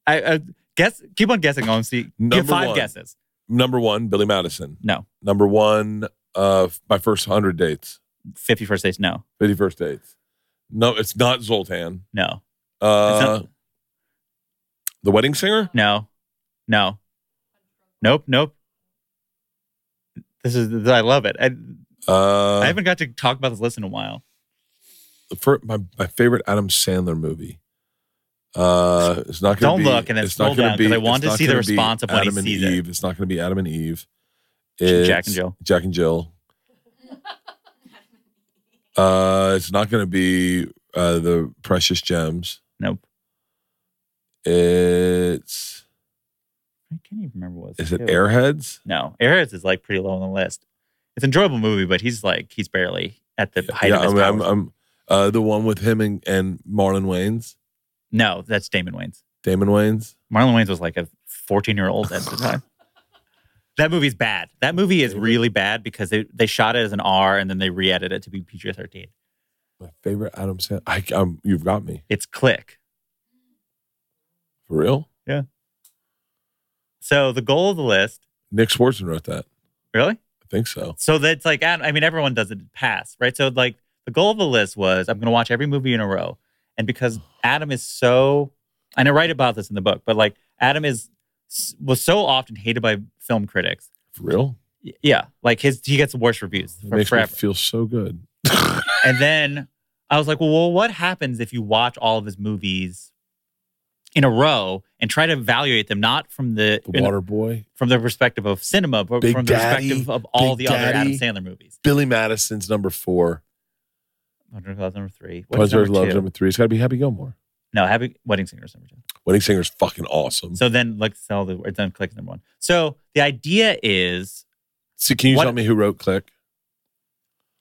I, I guess keep on guessing. See Number give five one. guesses. number one, Billy Madison. No, Number one, uh, my first hundred dates, fifty first dates. No, fifty first dates. No, it's not Zohan. no, Uh, not- the Wedding Singer. no, no, nope, nope. This is I love it. I, Uh, I haven't got to talk about this list in a while. for my, my favorite Adam Sandler movie. Uh, it's not going to be. Don't to look and then it's not scroll gonna be- I want to see the response of when he Adam and sees it. Eve. It's not going to be Adam and Eve. It's Jack and It's Jill. Jack and Jill. Uh, it's not going to be uh, the Precious Gems. Nope. It's I can't even remember what. is it too. Airheads? No, Airheads is like pretty low on the list. It's an enjoyable movie, but he's like he's barely at the height yeah, of his I'm, I'm. I'm uh, the one with him and, and Marlon Wayans, no, that's Damon Wayans. Damon Wayans. Marlon Wayans was like a 14 year old at the time. That movie's bad. That movie is really bad because they, they shot it as an R and then they re-edited it to be PG 13. My favorite Adam Sandler. I, um, you've got me It's Click. for real. Yeah. So the goal of the list, Nick Swardson wrote that. really? I think so. So that's like, I mean, everyone does it pass, right? So like the goal of the list was I'm going to watch every movie in a row. And because Adam is so, and I write about this in the book, but like Adam is, was so often hated by film critics. For real. Yeah. Like his, he gets the worst reviews It for makes forever. me feel so good. And then I was like, well, well, what happens if you watch all of his movies in a row and try to evaluate them not from the, The Water Boy, from the perspective of cinema, but Big from the Daddy, perspective of all Big the other Adam Sandler movies. Billy Madison's number four. Hundred Thousand number three. What is Pleasure of number Love two? number three. It's got to be Happy Gilmore. No, Happy Wedding Singers number two. Wedding Singer's fucking awesome. So then, like, sell the it's then click number one. So the idea is, See, can you what- tell me who wrote Click?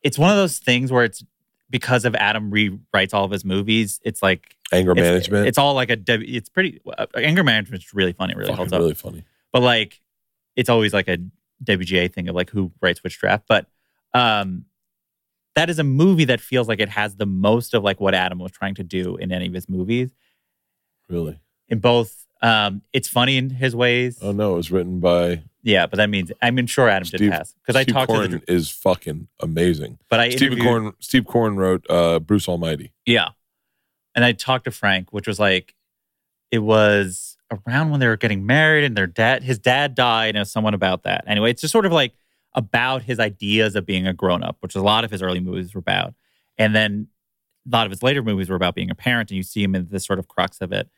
it's one of those things where it's because of Adam rewrites all of his movies. It's like Anger it's, Management. It's all like a. It's pretty. Uh, anger management is really funny. Really fucking holds up. really funny. but like it's always like a WGA thing of like who writes which draft. But um that is a movie that feels like it has the most of like what Adam was trying to do in any of his movies. Really. In both um it's funny in his ways. Oh no, it was written by yeah, but that means I mean sure Adam Steve- did pass. Because I talked Koren to the is fucking amazing. but I Stephen interviewed Koren. Steve Koren wrote uh, Bruce Almighty. Yeah. And I talked to Frank, which was like, it was around when they were getting married and their dad, his dad died, and it was someone about that. Anyway, it's just sort of like about his ideas of being a grown up, which a lot of his early movies were about. And then a lot of his later movies were about being a parent, and you see him in this sort of crux of it.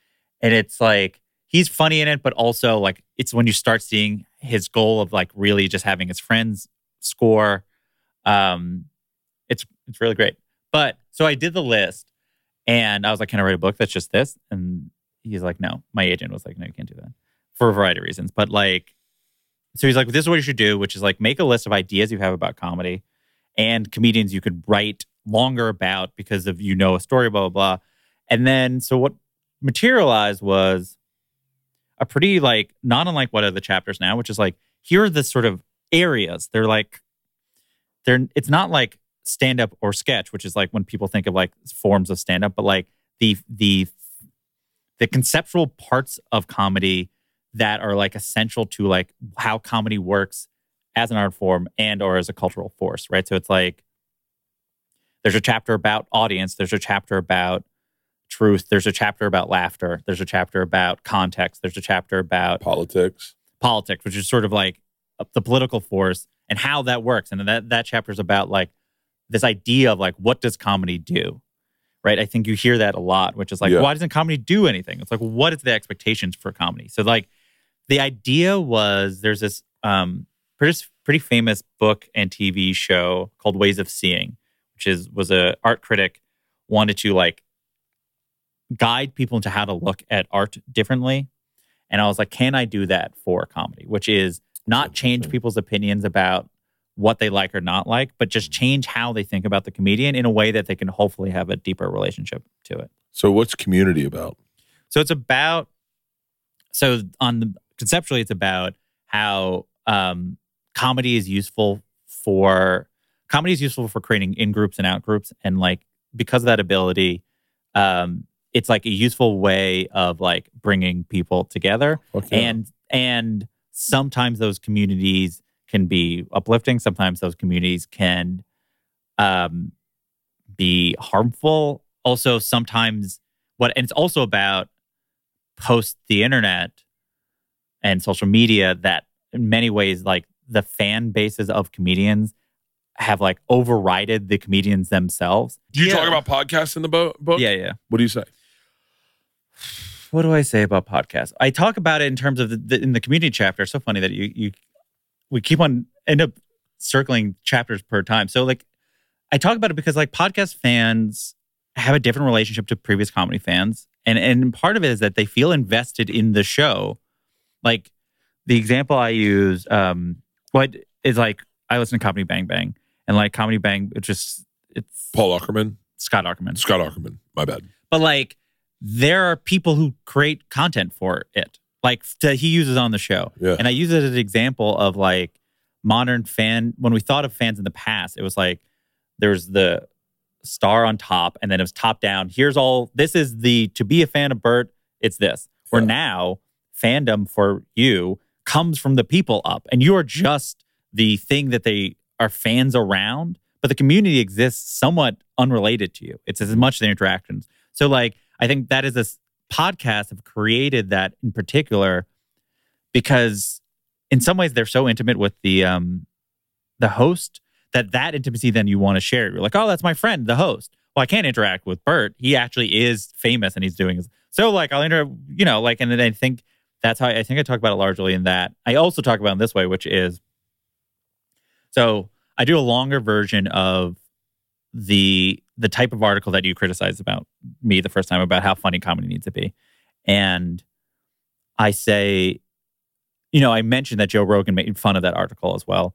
And it's like, he's funny in it, but also like, it's when you start seeing his goal of like really just having his friends score. Um, it's it's really great. But so I did the list, and I was like, "Can I write a book that's just this?" And he's like, "No." My agent was like, "No, you can't do that for a variety of reasons." But like, so he's like, "This is what you should do," which is like make a list of ideas you have about comedy and comedians you could write longer about because of you know a story, blah blah blah. And then so what materialized was a pretty like not unlike what are the chapters now, which is like here are the sort of areas. They're like they're it's not like stand up or sketch, which is like when people think of like forms of stand up, but like the the the conceptual parts of comedy that are like essential to like how comedy works as an art form and or as a cultural force, right? So it's like there's a chapter about audience, there's a chapter about truth, there's a chapter about laughter, there's a chapter about context, there's a chapter about Politics. politics, which is sort of like the political force and how that works. And that that chapter is about like this idea of like what does comedy do? Right? I think you hear that a lot, which is like, Yeah. why doesn't comedy do anything? It's like, what is the expectations for comedy? So like the idea was there's this um pretty pretty famous book and TV show called Ways of Seeing, which is was a art critic wanted to like guide people into how to look at art differently. And I was like, can I do that for comedy? Which is not change people's opinions about what they like or not like, but just change how they think about the comedian in a way that they can hopefully have a deeper relationship to it. So what's community about? So it's about so on the conceptually it's about how um, comedy is useful for comedy is useful for creating in groups and out groups and like because of that ability um, it's like a useful way of like bringing people together. Yeah. and and sometimes those communities can be uplifting. Sometimes those communities can um be harmful. Also sometimes what and it's also about post the internet and social media that in many ways like the fan bases of comedians have like overrided the comedians themselves Do you Yeah. talk about podcasts in the bo- book? yeah yeah What do you say? what do I say about podcasts? I talk about it in terms of the, the in the community chapter. So funny that you you we keep on end up circling chapters per time. So like I talk about it because like podcast fans have a different relationship to previous comedy fans, and and part of it is that they feel invested in the show. Like the example I use, um, what is like I listen to Comedy Bang Bang, and like Comedy Bang, it just it's Paul Aukerman, Scott Aukerman Scott Aukerman. My bad. but like there are people who create content for it like he uses on the show Yeah. and i use it as an example of like modern fan when we thought of fans in the past it was like there's the star on top and then it was top down here's all this is the to be a fan of bert it's this where Yeah. now fandom for you comes from the people up. And you are just the thing that they are fans around but the community exists somewhat unrelated to you. It's as much the interactions. So like i think that is this podcast have created that in particular because in some ways they're so intimate with the um the host that that intimacy then you want to share. You're like oh that's my friend the host. Well i can't interact with bert. He actually is famous and he's doing his so like i'll interact, you know like and then i think that's how i think i talk about it largely in that i also talk about it in this way which is so i do a longer version of the the type of article that you criticized about me the first time about how funny comedy needs to be. And i say you know i mentioned that joe rogan made fun of that article as well.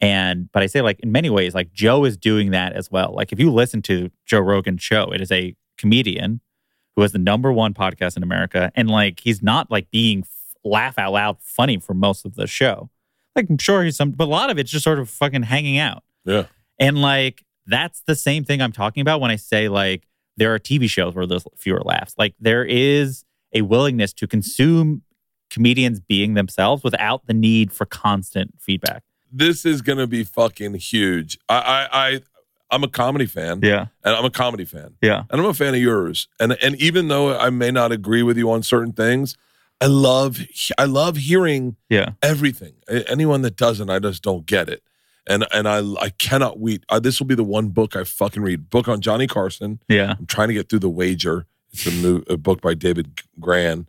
And but i say like in many ways like joe is doing that as well. Like if you listen to joe rogan's show it is a comedian who has the number one podcast in america and like he's not like being f- laugh out loud funny for most of the show like i'm sure he's some but a lot of it's just sort of fucking hanging out Yeah. and like that's the same thing I'm talking about when I say like there are TV shows where there's fewer laughs. Like there is a willingness to consume comedians being themselves without the need for constant feedback. This is gonna be fucking huge. I I, I I'm a comedy fan. Yeah. And I'm a comedy fan. Yeah. And I'm a fan of yours. And and even though I may not agree with you on certain things, I love I love hearing Yeah. everything. Anyone that doesn't, I just don't get it. And and I I cannot wait. Uh, this will be the one book I fucking read. Book on Johnny Carson. Yeah. I'm trying to get through The Wager. It's a new a book by David Grann,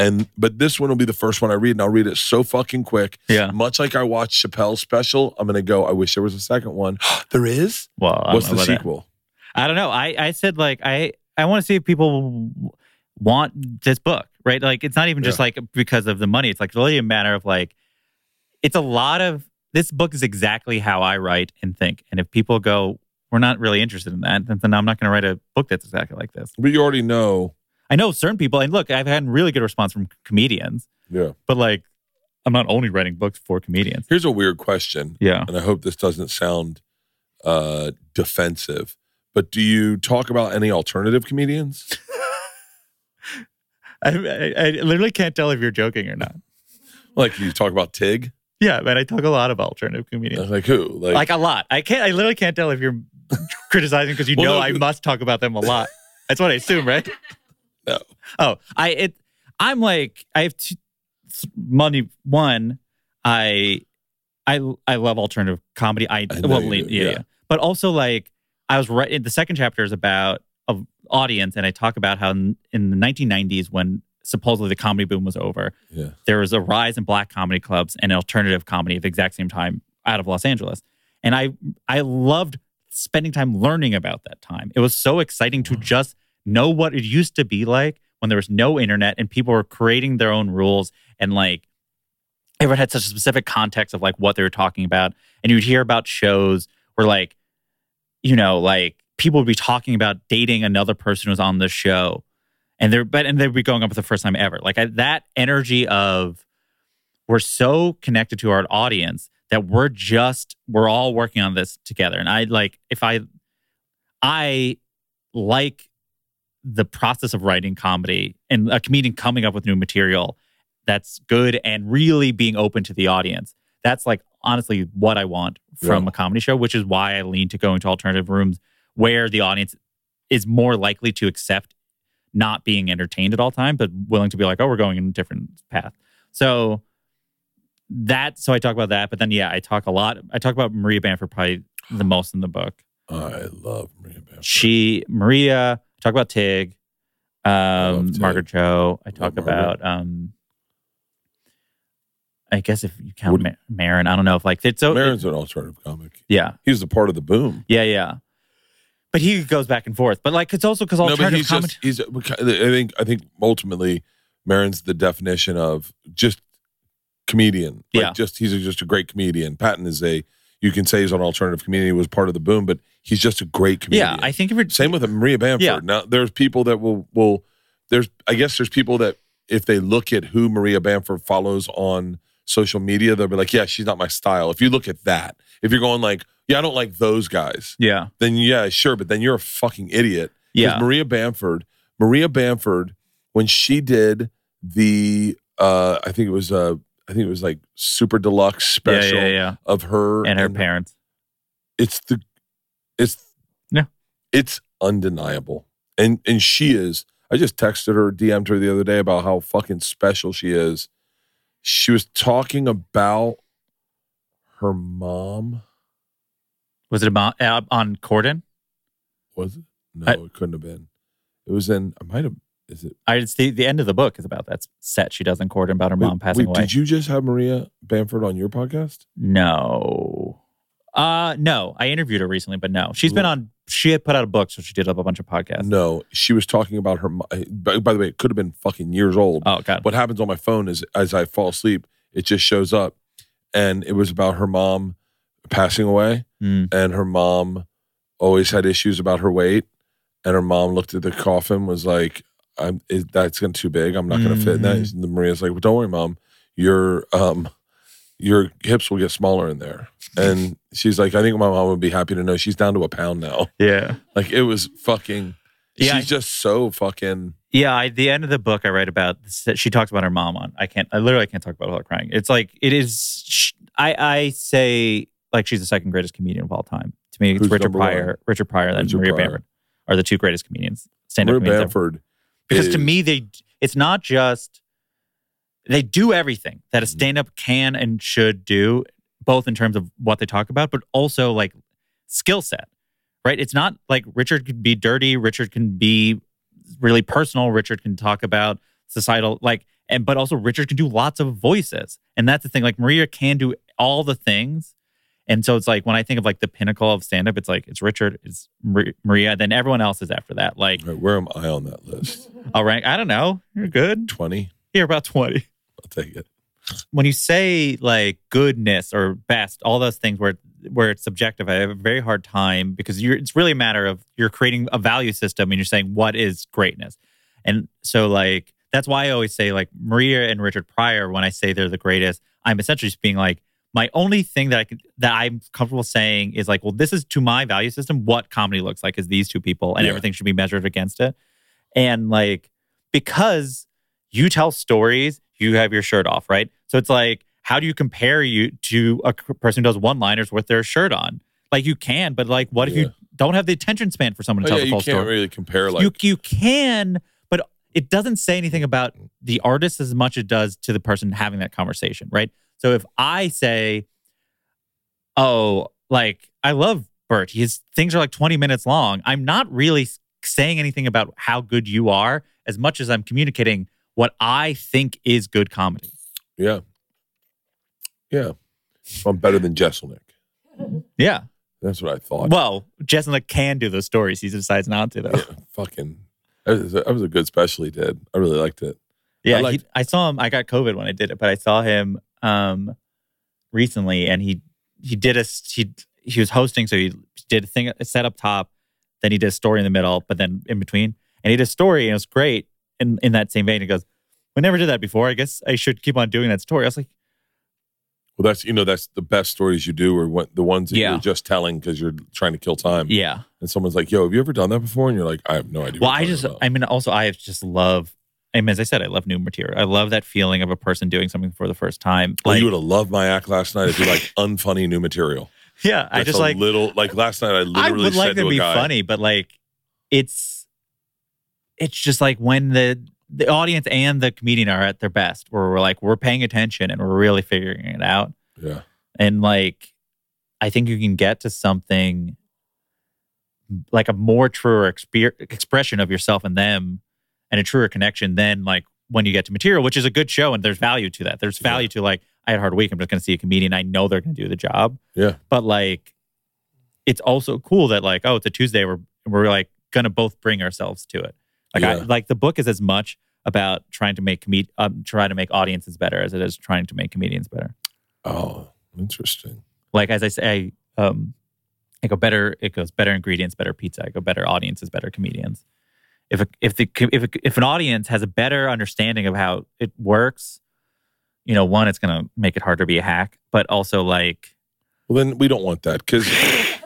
And but this one will be the first one I read, and I'll read it so fucking quick. Yeah. Much like I watched Chappelle's special, I'm gonna go. I wish there was a second one. there is. Well, What's the about that. sequel? I don't know. I I said like I I want to see if people want this book, right? Like it's not even just like because of the money. It's like really a matter of like it's a lot of this book is exactly how I write and think. And if people go, we're not really interested in that, then, then I'm not going to write a book that's exactly like this. But you already know. I know certain people, and look, I've had really good response from comedians, Yeah. but like I'm not only writing books for comedians. Here's a weird question, Yeah. and I hope this doesn't sound uh, defensive. But do you talk about any alternative comedians? I, I, I literally can't tell if you're joking or not. Like you talk about Tig? Yeah, man, I talk a lot about alternative comedians. Like who? Like, like a lot. I can't. I literally can't tell if you're criticizing because you Well, know no, I must talk about them a lot. That's what I assume, right? No. Oh, I it. I'm like I have two, money. One, I, I I love alternative comedy. I, I well, you yeah, yeah. yeah. But also like I was right. The second chapter is about a audience, and I talk about how in, in the 1990s when supposedly the comedy boom was over, yeah. there was a rise in black comedy clubs and alternative comedy at the exact same time out of Los Angeles. And I I loved spending time learning about that time. It was so exciting to just know what it used to be like when there was no internet and people were creating their own rules and like everyone had such a specific context of like what they were talking about. And you'd hear about shows where like, you know, like people would be talking about dating another person who was on the show. And they're but and they'd be going up for the first time ever. Like I, that energy of we're so connected to our audience that we're just we're all working on this together. And I like if I I like the process of writing comedy and a comedian coming up with new material that's good and really being open to the audience. That's like honestly what I want from Yeah. a comedy show, which is why I lean to going to alternative rooms where the audience is more likely to accept not being entertained at all time, but willing to be like, oh, we're going in a different path. So that so I talk about that, but then yeah, I talk a lot. I talk about Maria Bamford probably the most in the book. I love Maria Bamford. She Maria, I talk about Tig, um, Tig. Margaret Cho. I talk Margaret. about um I guess if you count Would- Ma- Maron, I don't know if like it's so Maron's an alternative comic. yeah, He was a part of the boom. yeah, yeah. But he goes back and forth. But like it's also because No, but alternative he's comedy. just he's. I think I think ultimately, Maron's the definition of just comedian. Like Yeah. just he's just a great comedian. Patton is a. You can say he's an alternative comedian. He was part of the boom, but he's just a great comedian. yeah, I think if you're Same with Maria Bamford. Yeah. Now there's people that will will there's I guess there's people that if they look at who Maria Bamford follows on social media, they'll be like, yeah, she's not my style. If you look at that, if you're going like, yeah, I don't like those guys, yeah, then yeah, sure, but then you're a fucking idiot. yeah, Maria Bamford, Maria Bamford, when she did the uh I think it was uh I think it was like super deluxe special yeah, yeah, of her and her parents. it's the it's Yeah. it's undeniable and and she is i just texted her dm'd her the other day about how fucking special she is she was talking about her mom Was it about uh, on Corden? was it no I- it couldn't have been it was in i might have is it I it's the the end of the book is about that set she does in court and about her mom passing wait, away. did you just have maria bamford on your podcast No. Uh no. I interviewed her recently, but no. She's been on she had put out a book, so she did up a bunch of podcasts. no she was talking about her by, by the way it could have been fucking years old Oh god. what happens on my phone is as I fall asleep, it just shows up. And it was about her mom passing away. Mm. And her mom always had issues about her weight. And her mom looked at the coffin, was like, I'm that's gonna too big. I'm not gonna fit in that. Mm-hmm. And Maria's like, well, don't worry, mom. Your um your hips will get smaller in there. And she's like, I think my mom would be happy to know she's down to a pound now. Yeah. Like it was fucking Yeah. she's just so fucking Yeah, I, the end of the book I write about she talks about her mom on. I can't I literally can't talk about without crying. It's like it is sh- I I say like she's the second greatest comedian of all time. To me, it's Who's Richard Pryor, one? Richard Pryor, and Richard Maria Pryor. Bamford are the two greatest comedians. Stand up Maria comedians ever. Because to me they it's not just they do everything that a Mm-hmm. stand-up can and should do both in terms of what they talk about but also like skill set right it's not like richard can be dirty richard can be really personal richard can talk about societal like and but also Richard can do lots of voices, and that's the thing. Like Maria can do all the things, and so it's like when I think of like the pinnacle of stand up, it's like it's Richard, it's Maria, then everyone else is after that. Like, Right, where am I on that list? I'll rank. I don't know. You're good. 20? You're about twenty. I'll take it. when you say like goodness or best, all those things where where it's subjective, I have a very hard time because you're it's really a matter of you're creating a value system and you're saying what is greatness. And so like that's why I always say like Maria and Richard Pryor, when I say they're the greatest, I'm essentially just being like, my only thing that I can that I'm comfortable saying is like, well, this is to my value system, what comedy looks like is these two people, and Yeah. everything should be measured against it. And like because you tell stories, you have your shirt off, right? So it's like, how do you compare you to a person who does one liners with their shirt on? Like you can, but like, what if you don't have the attention span for someone to Oh, tell yeah, the you full can't story? really compare like you you can, but it doesn't say anything about the artist as much as it does to the person having that conversation, right? So if I say, "Oh, like I love Bert. His things are like 20 minutes long." I'm not really saying anything about how good you are as much as I'm communicating what I think is good comedy. yeah. Yeah. I'm better than Jeselnik. Yeah. That's what I thought. Well, Jeselnik can do those stories. He decides not to though. Yeah, fucking that was, that was a good special he did. I really liked it. Yeah, I liked- I saw him. I got COVID when I did it, but I saw him Um, recently, and he he did a he he was hosting, so he did a thing a set up top, then he did a story in the middle, but then in between, and he did a story, and it was great. In in that same vein, he goes, "We never did that before. I guess I should keep on doing that story." I was like, Well, that's you know that's the best stories you do, or what the ones that Yeah. you're just telling because you're trying to kill time. "Yeah." And someone's like, "Yo, have you ever done that before?" And you're like, "I have no idea." Well, I just, about." I mean, also, I just love. I mean, as I said, I love new material. I love that feeling of a person doing something for the first time. Oh, well, Like, you would have loved my act last night if you like unfunny new material. yeah, I just like little like last night. I I literally would like to be guy, funny, but like it's it's just like when the the audience and the comedian are at their best, where we're like we're paying attention and we're really figuring it out, Yeah, and like I think you can get to something like a more truer exper- expression of yourself and them, and a truer connection than like when you get to material, which is a good show and there's value to that. There's value to like I had a hard week. I'm just going to see a comedian. I know they're going to do the job yeah, but like it's also cool that like oh it's a tuesday we're we're like gonna both bring ourselves to it like I, like the book is as much about trying to make comed um, try to make audiences better as it is trying to make comedians better Oh, interesting. like as i say um i go better it goes better ingredients better pizza i go better audiences better comedians if a, if the if a, if an audience has a better understanding of how it works you know one it's gonna make it harder to be a hack but also like Well, then we don't want that because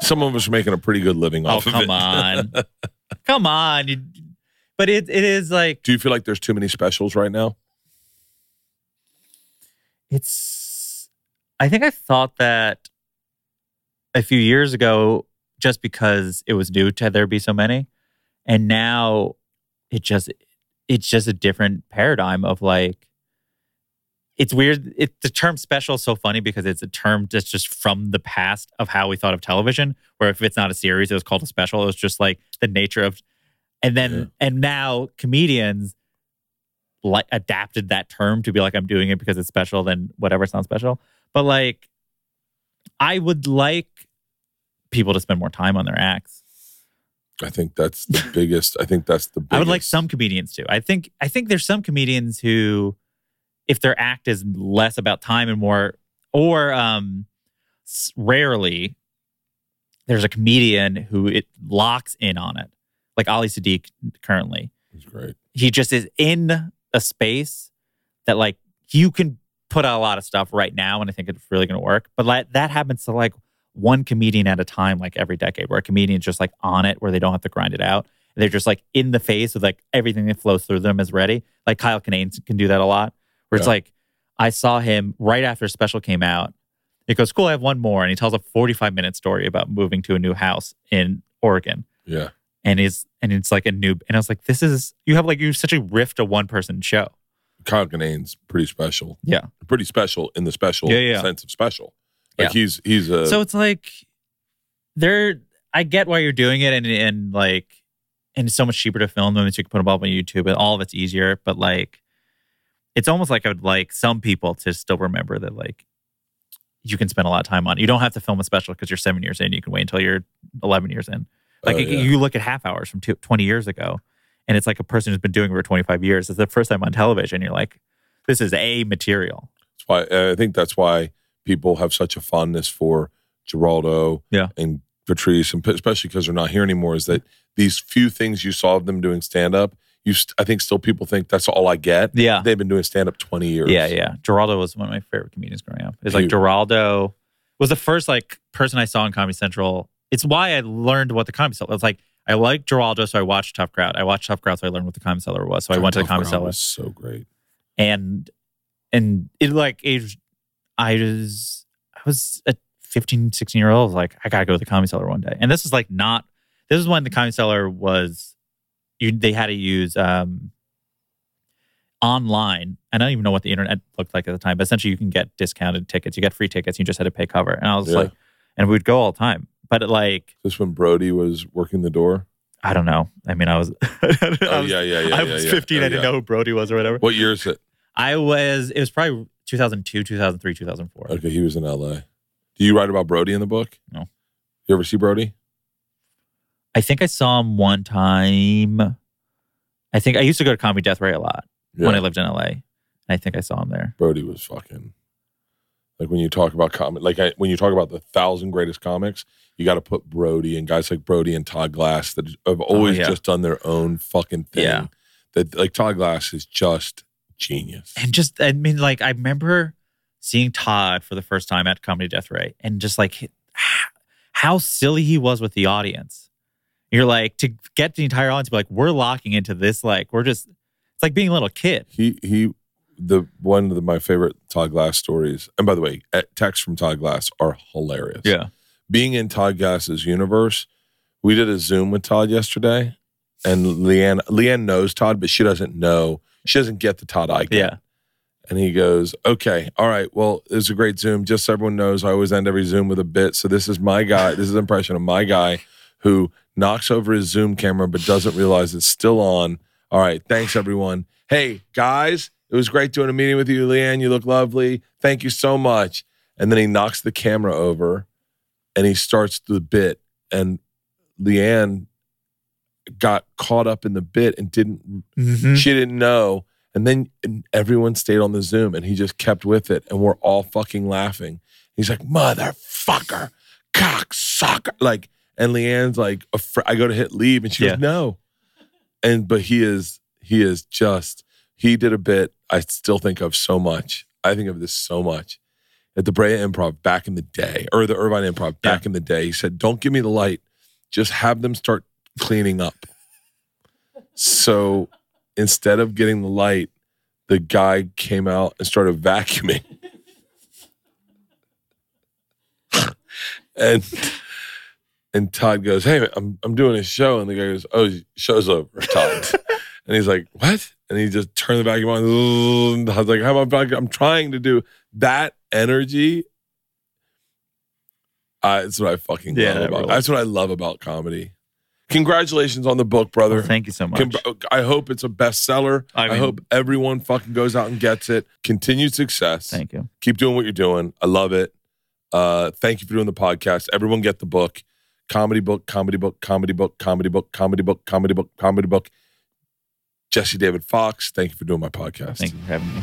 some of us are making a pretty good living Oh off of come it. on, come on! You, but it it is like Do you feel like there's too many specials right now? it's. I think I thought that a few years ago, just because it was new to there be so many, and now it just it's just a different paradigm of like. It's weird. It the term special is so funny because it's a term that's just from the past of how we thought of television. Where if it's not a series, it was called a special. It was just like the nature of, and then Yeah. and now comedians like adapted that term to be like I'm doing it because it's special. Then whatever, sounds special. But like, I would like people to spend more time on their acts. I think that's the biggest. I think that's the. Biggest. I would like some comedians to. I think I think there's some comedians who, if their act is less about time and more, or um, rarely, there's a comedian who it locks in on it, like Ali Siddiq currently. He's great. He just is in a space that like you can put out a lot of stuff right now, and I think it's really going to work. But like that happens to like one comedian at a time, like every decade, where a comedian's just like on it, where they don't have to grind it out. They're just like in the face of like everything that flows through them is ready. Like Kyle Kinane can do that a lot. Where it's like I saw him right after a special came out. It goes, cool, I have one more. And he tells a 45 minute story about moving to a new house in Oregon. Yeah, And is and it's like a new and I was like, this is you have like you such a rift a one person show. Kyle Kinane's pretty special. Yeah. pretty special in the special Yeah, yeah. sense of special. Like Yeah. he's he's a so it's like there I get why you're doing it and and like and it's so much cheaper to film them so you can put them up on YouTube and all of it's easier. But like it's almost like I would like some people to still remember that like you can spend a lot of time on. it. You don't have to film a special because you're seven years in. You can wait until you're 11 years in. Oh, like Oh, you- yeah. you look at half hours from two, 20 years ago, and it's like a person who's been doing it for 25 years. It's the first time on television. You're like, this is a material. That's why uh, I think that's why people have such a fondness for Giraldo Yeah. and Patrice, and especially because they're not here anymore. Is that these few things you saw of them doing stand up? You, st- I think still people think that's all I get. Yeah. They've been doing stand up twenty years. Yeah, yeah. Giraldo was one of my favorite comedians growing up. It's like. Giraldo was the first like person I saw on Comedy Central. It's why I learned what the Comedy Cellar. It's like I like Giraldo, so I watched Tough Crowd. I watched Tough Crowd, so I learned what the Comedy Cellar was. So I went to the Comedy Cellar, was so great. and and it like it, I was I was a 15, 16 year old. I like I gotta go to the Comedy Cellar one day. And this is like not. This is when the Comedy Cellar was. You they had to use um online. And I don't even know what the internet looked like at the time, but essentially you can get discounted tickets. You get free tickets. You just had to pay cover. And I was Yeah. like, and we'd go all the time. But it, like, This when Brody was working the door. I don't know. I mean, I was, I Oh was, yeah, yeah, yeah. I yeah, was yeah. 15. Oh, I didn't know who Brody was or whatever. What year is it? I was, it was probably 2002, 2003, 2004. Okay, he was in L.A. Do you write about Brody in the book? No. You ever see Brody? I think I saw him one time. I think I used to go to Comedy Death Ray a lot Yeah. when I lived in LA. And I think I saw him there. Brody was fucking like when you talk about comic, like I, when you talk about the thousand greatest comics, you got to put Brody and guys like Brody and Todd Glass that have oh, always Oh, yeah. just done their own fucking thing. Yeah. That like Todd Glass is just genius. and just I mean, like I remember seeing Todd for the first time at Comedy Death Ray, and just like how silly he was with the audience. You're like to get the entire audience to be like, we're locking into this. Like we're just, it's like being a little kid. He he, the one of the, my favorite Todd Glass stories. And by the way, texts from Todd Glass are hilarious. Yeah. Being in Todd Glass's universe, we did a Zoom with Todd yesterday, and LeeAnn LeeAnn knows Todd, but she doesn't know. She doesn't get the Todd get. yeah, And he goes, "Okay, all right. Well, it was a great Zoom. Just so everyone knows, I always end every Zoom with a bit. So this is my guy. This is an impression of my guy who knocks over his Zoom camera but doesn't realize it's still on. All right. Thanks, everyone. Hey, guys, it was great doing a meeting with you, LeeAnn. You look lovely. Thank you so much. And then he knocks the camera over, and he starts the bit. And LeeAnn got caught up in the bit and didn't Mhm. she didn't know. And then and everyone stayed on the Zoom and he just kept with it. And we're all fucking laughing. He's like, motherfucker, cocksucker. Like, and LeeAnn's like, afra- I go to hit leave and she Yeah. goes, no. And, but he is, he is just, he did a bit I still think of so much. I think of this so much. At the Brea Improv back in the day, or the Irvine Improv back in the day, he said, Don't give me the light, just have them start cleaning up. So instead of getting the light, the guy came out and started vacuuming. and and Todd goes, "Hey, I'm I'm doing a show," and the guy goes, "Oh, show's over, Todd." and he's like, "What?" And he just turned the vacuum on. And I was like, "How about I'm trying to do that energy." Uh, that's what I fucking Yeah, love about. rules. That's what I love about comedy. Congratulations on the book, brother. Well, thank you so much. Con- I hope it's a bestseller. I, I hope everyone fucking goes out and gets it. Continued success. Thank you. Keep doing what you're doing. I love it. Uh, thank you for doing the podcast. Everyone get the book. Comedy book, comedy book, comedy book, comedy book, comedy book, comedy book, comedy book. Jesse David Fox, thank you for doing my podcast. Thank you for having me.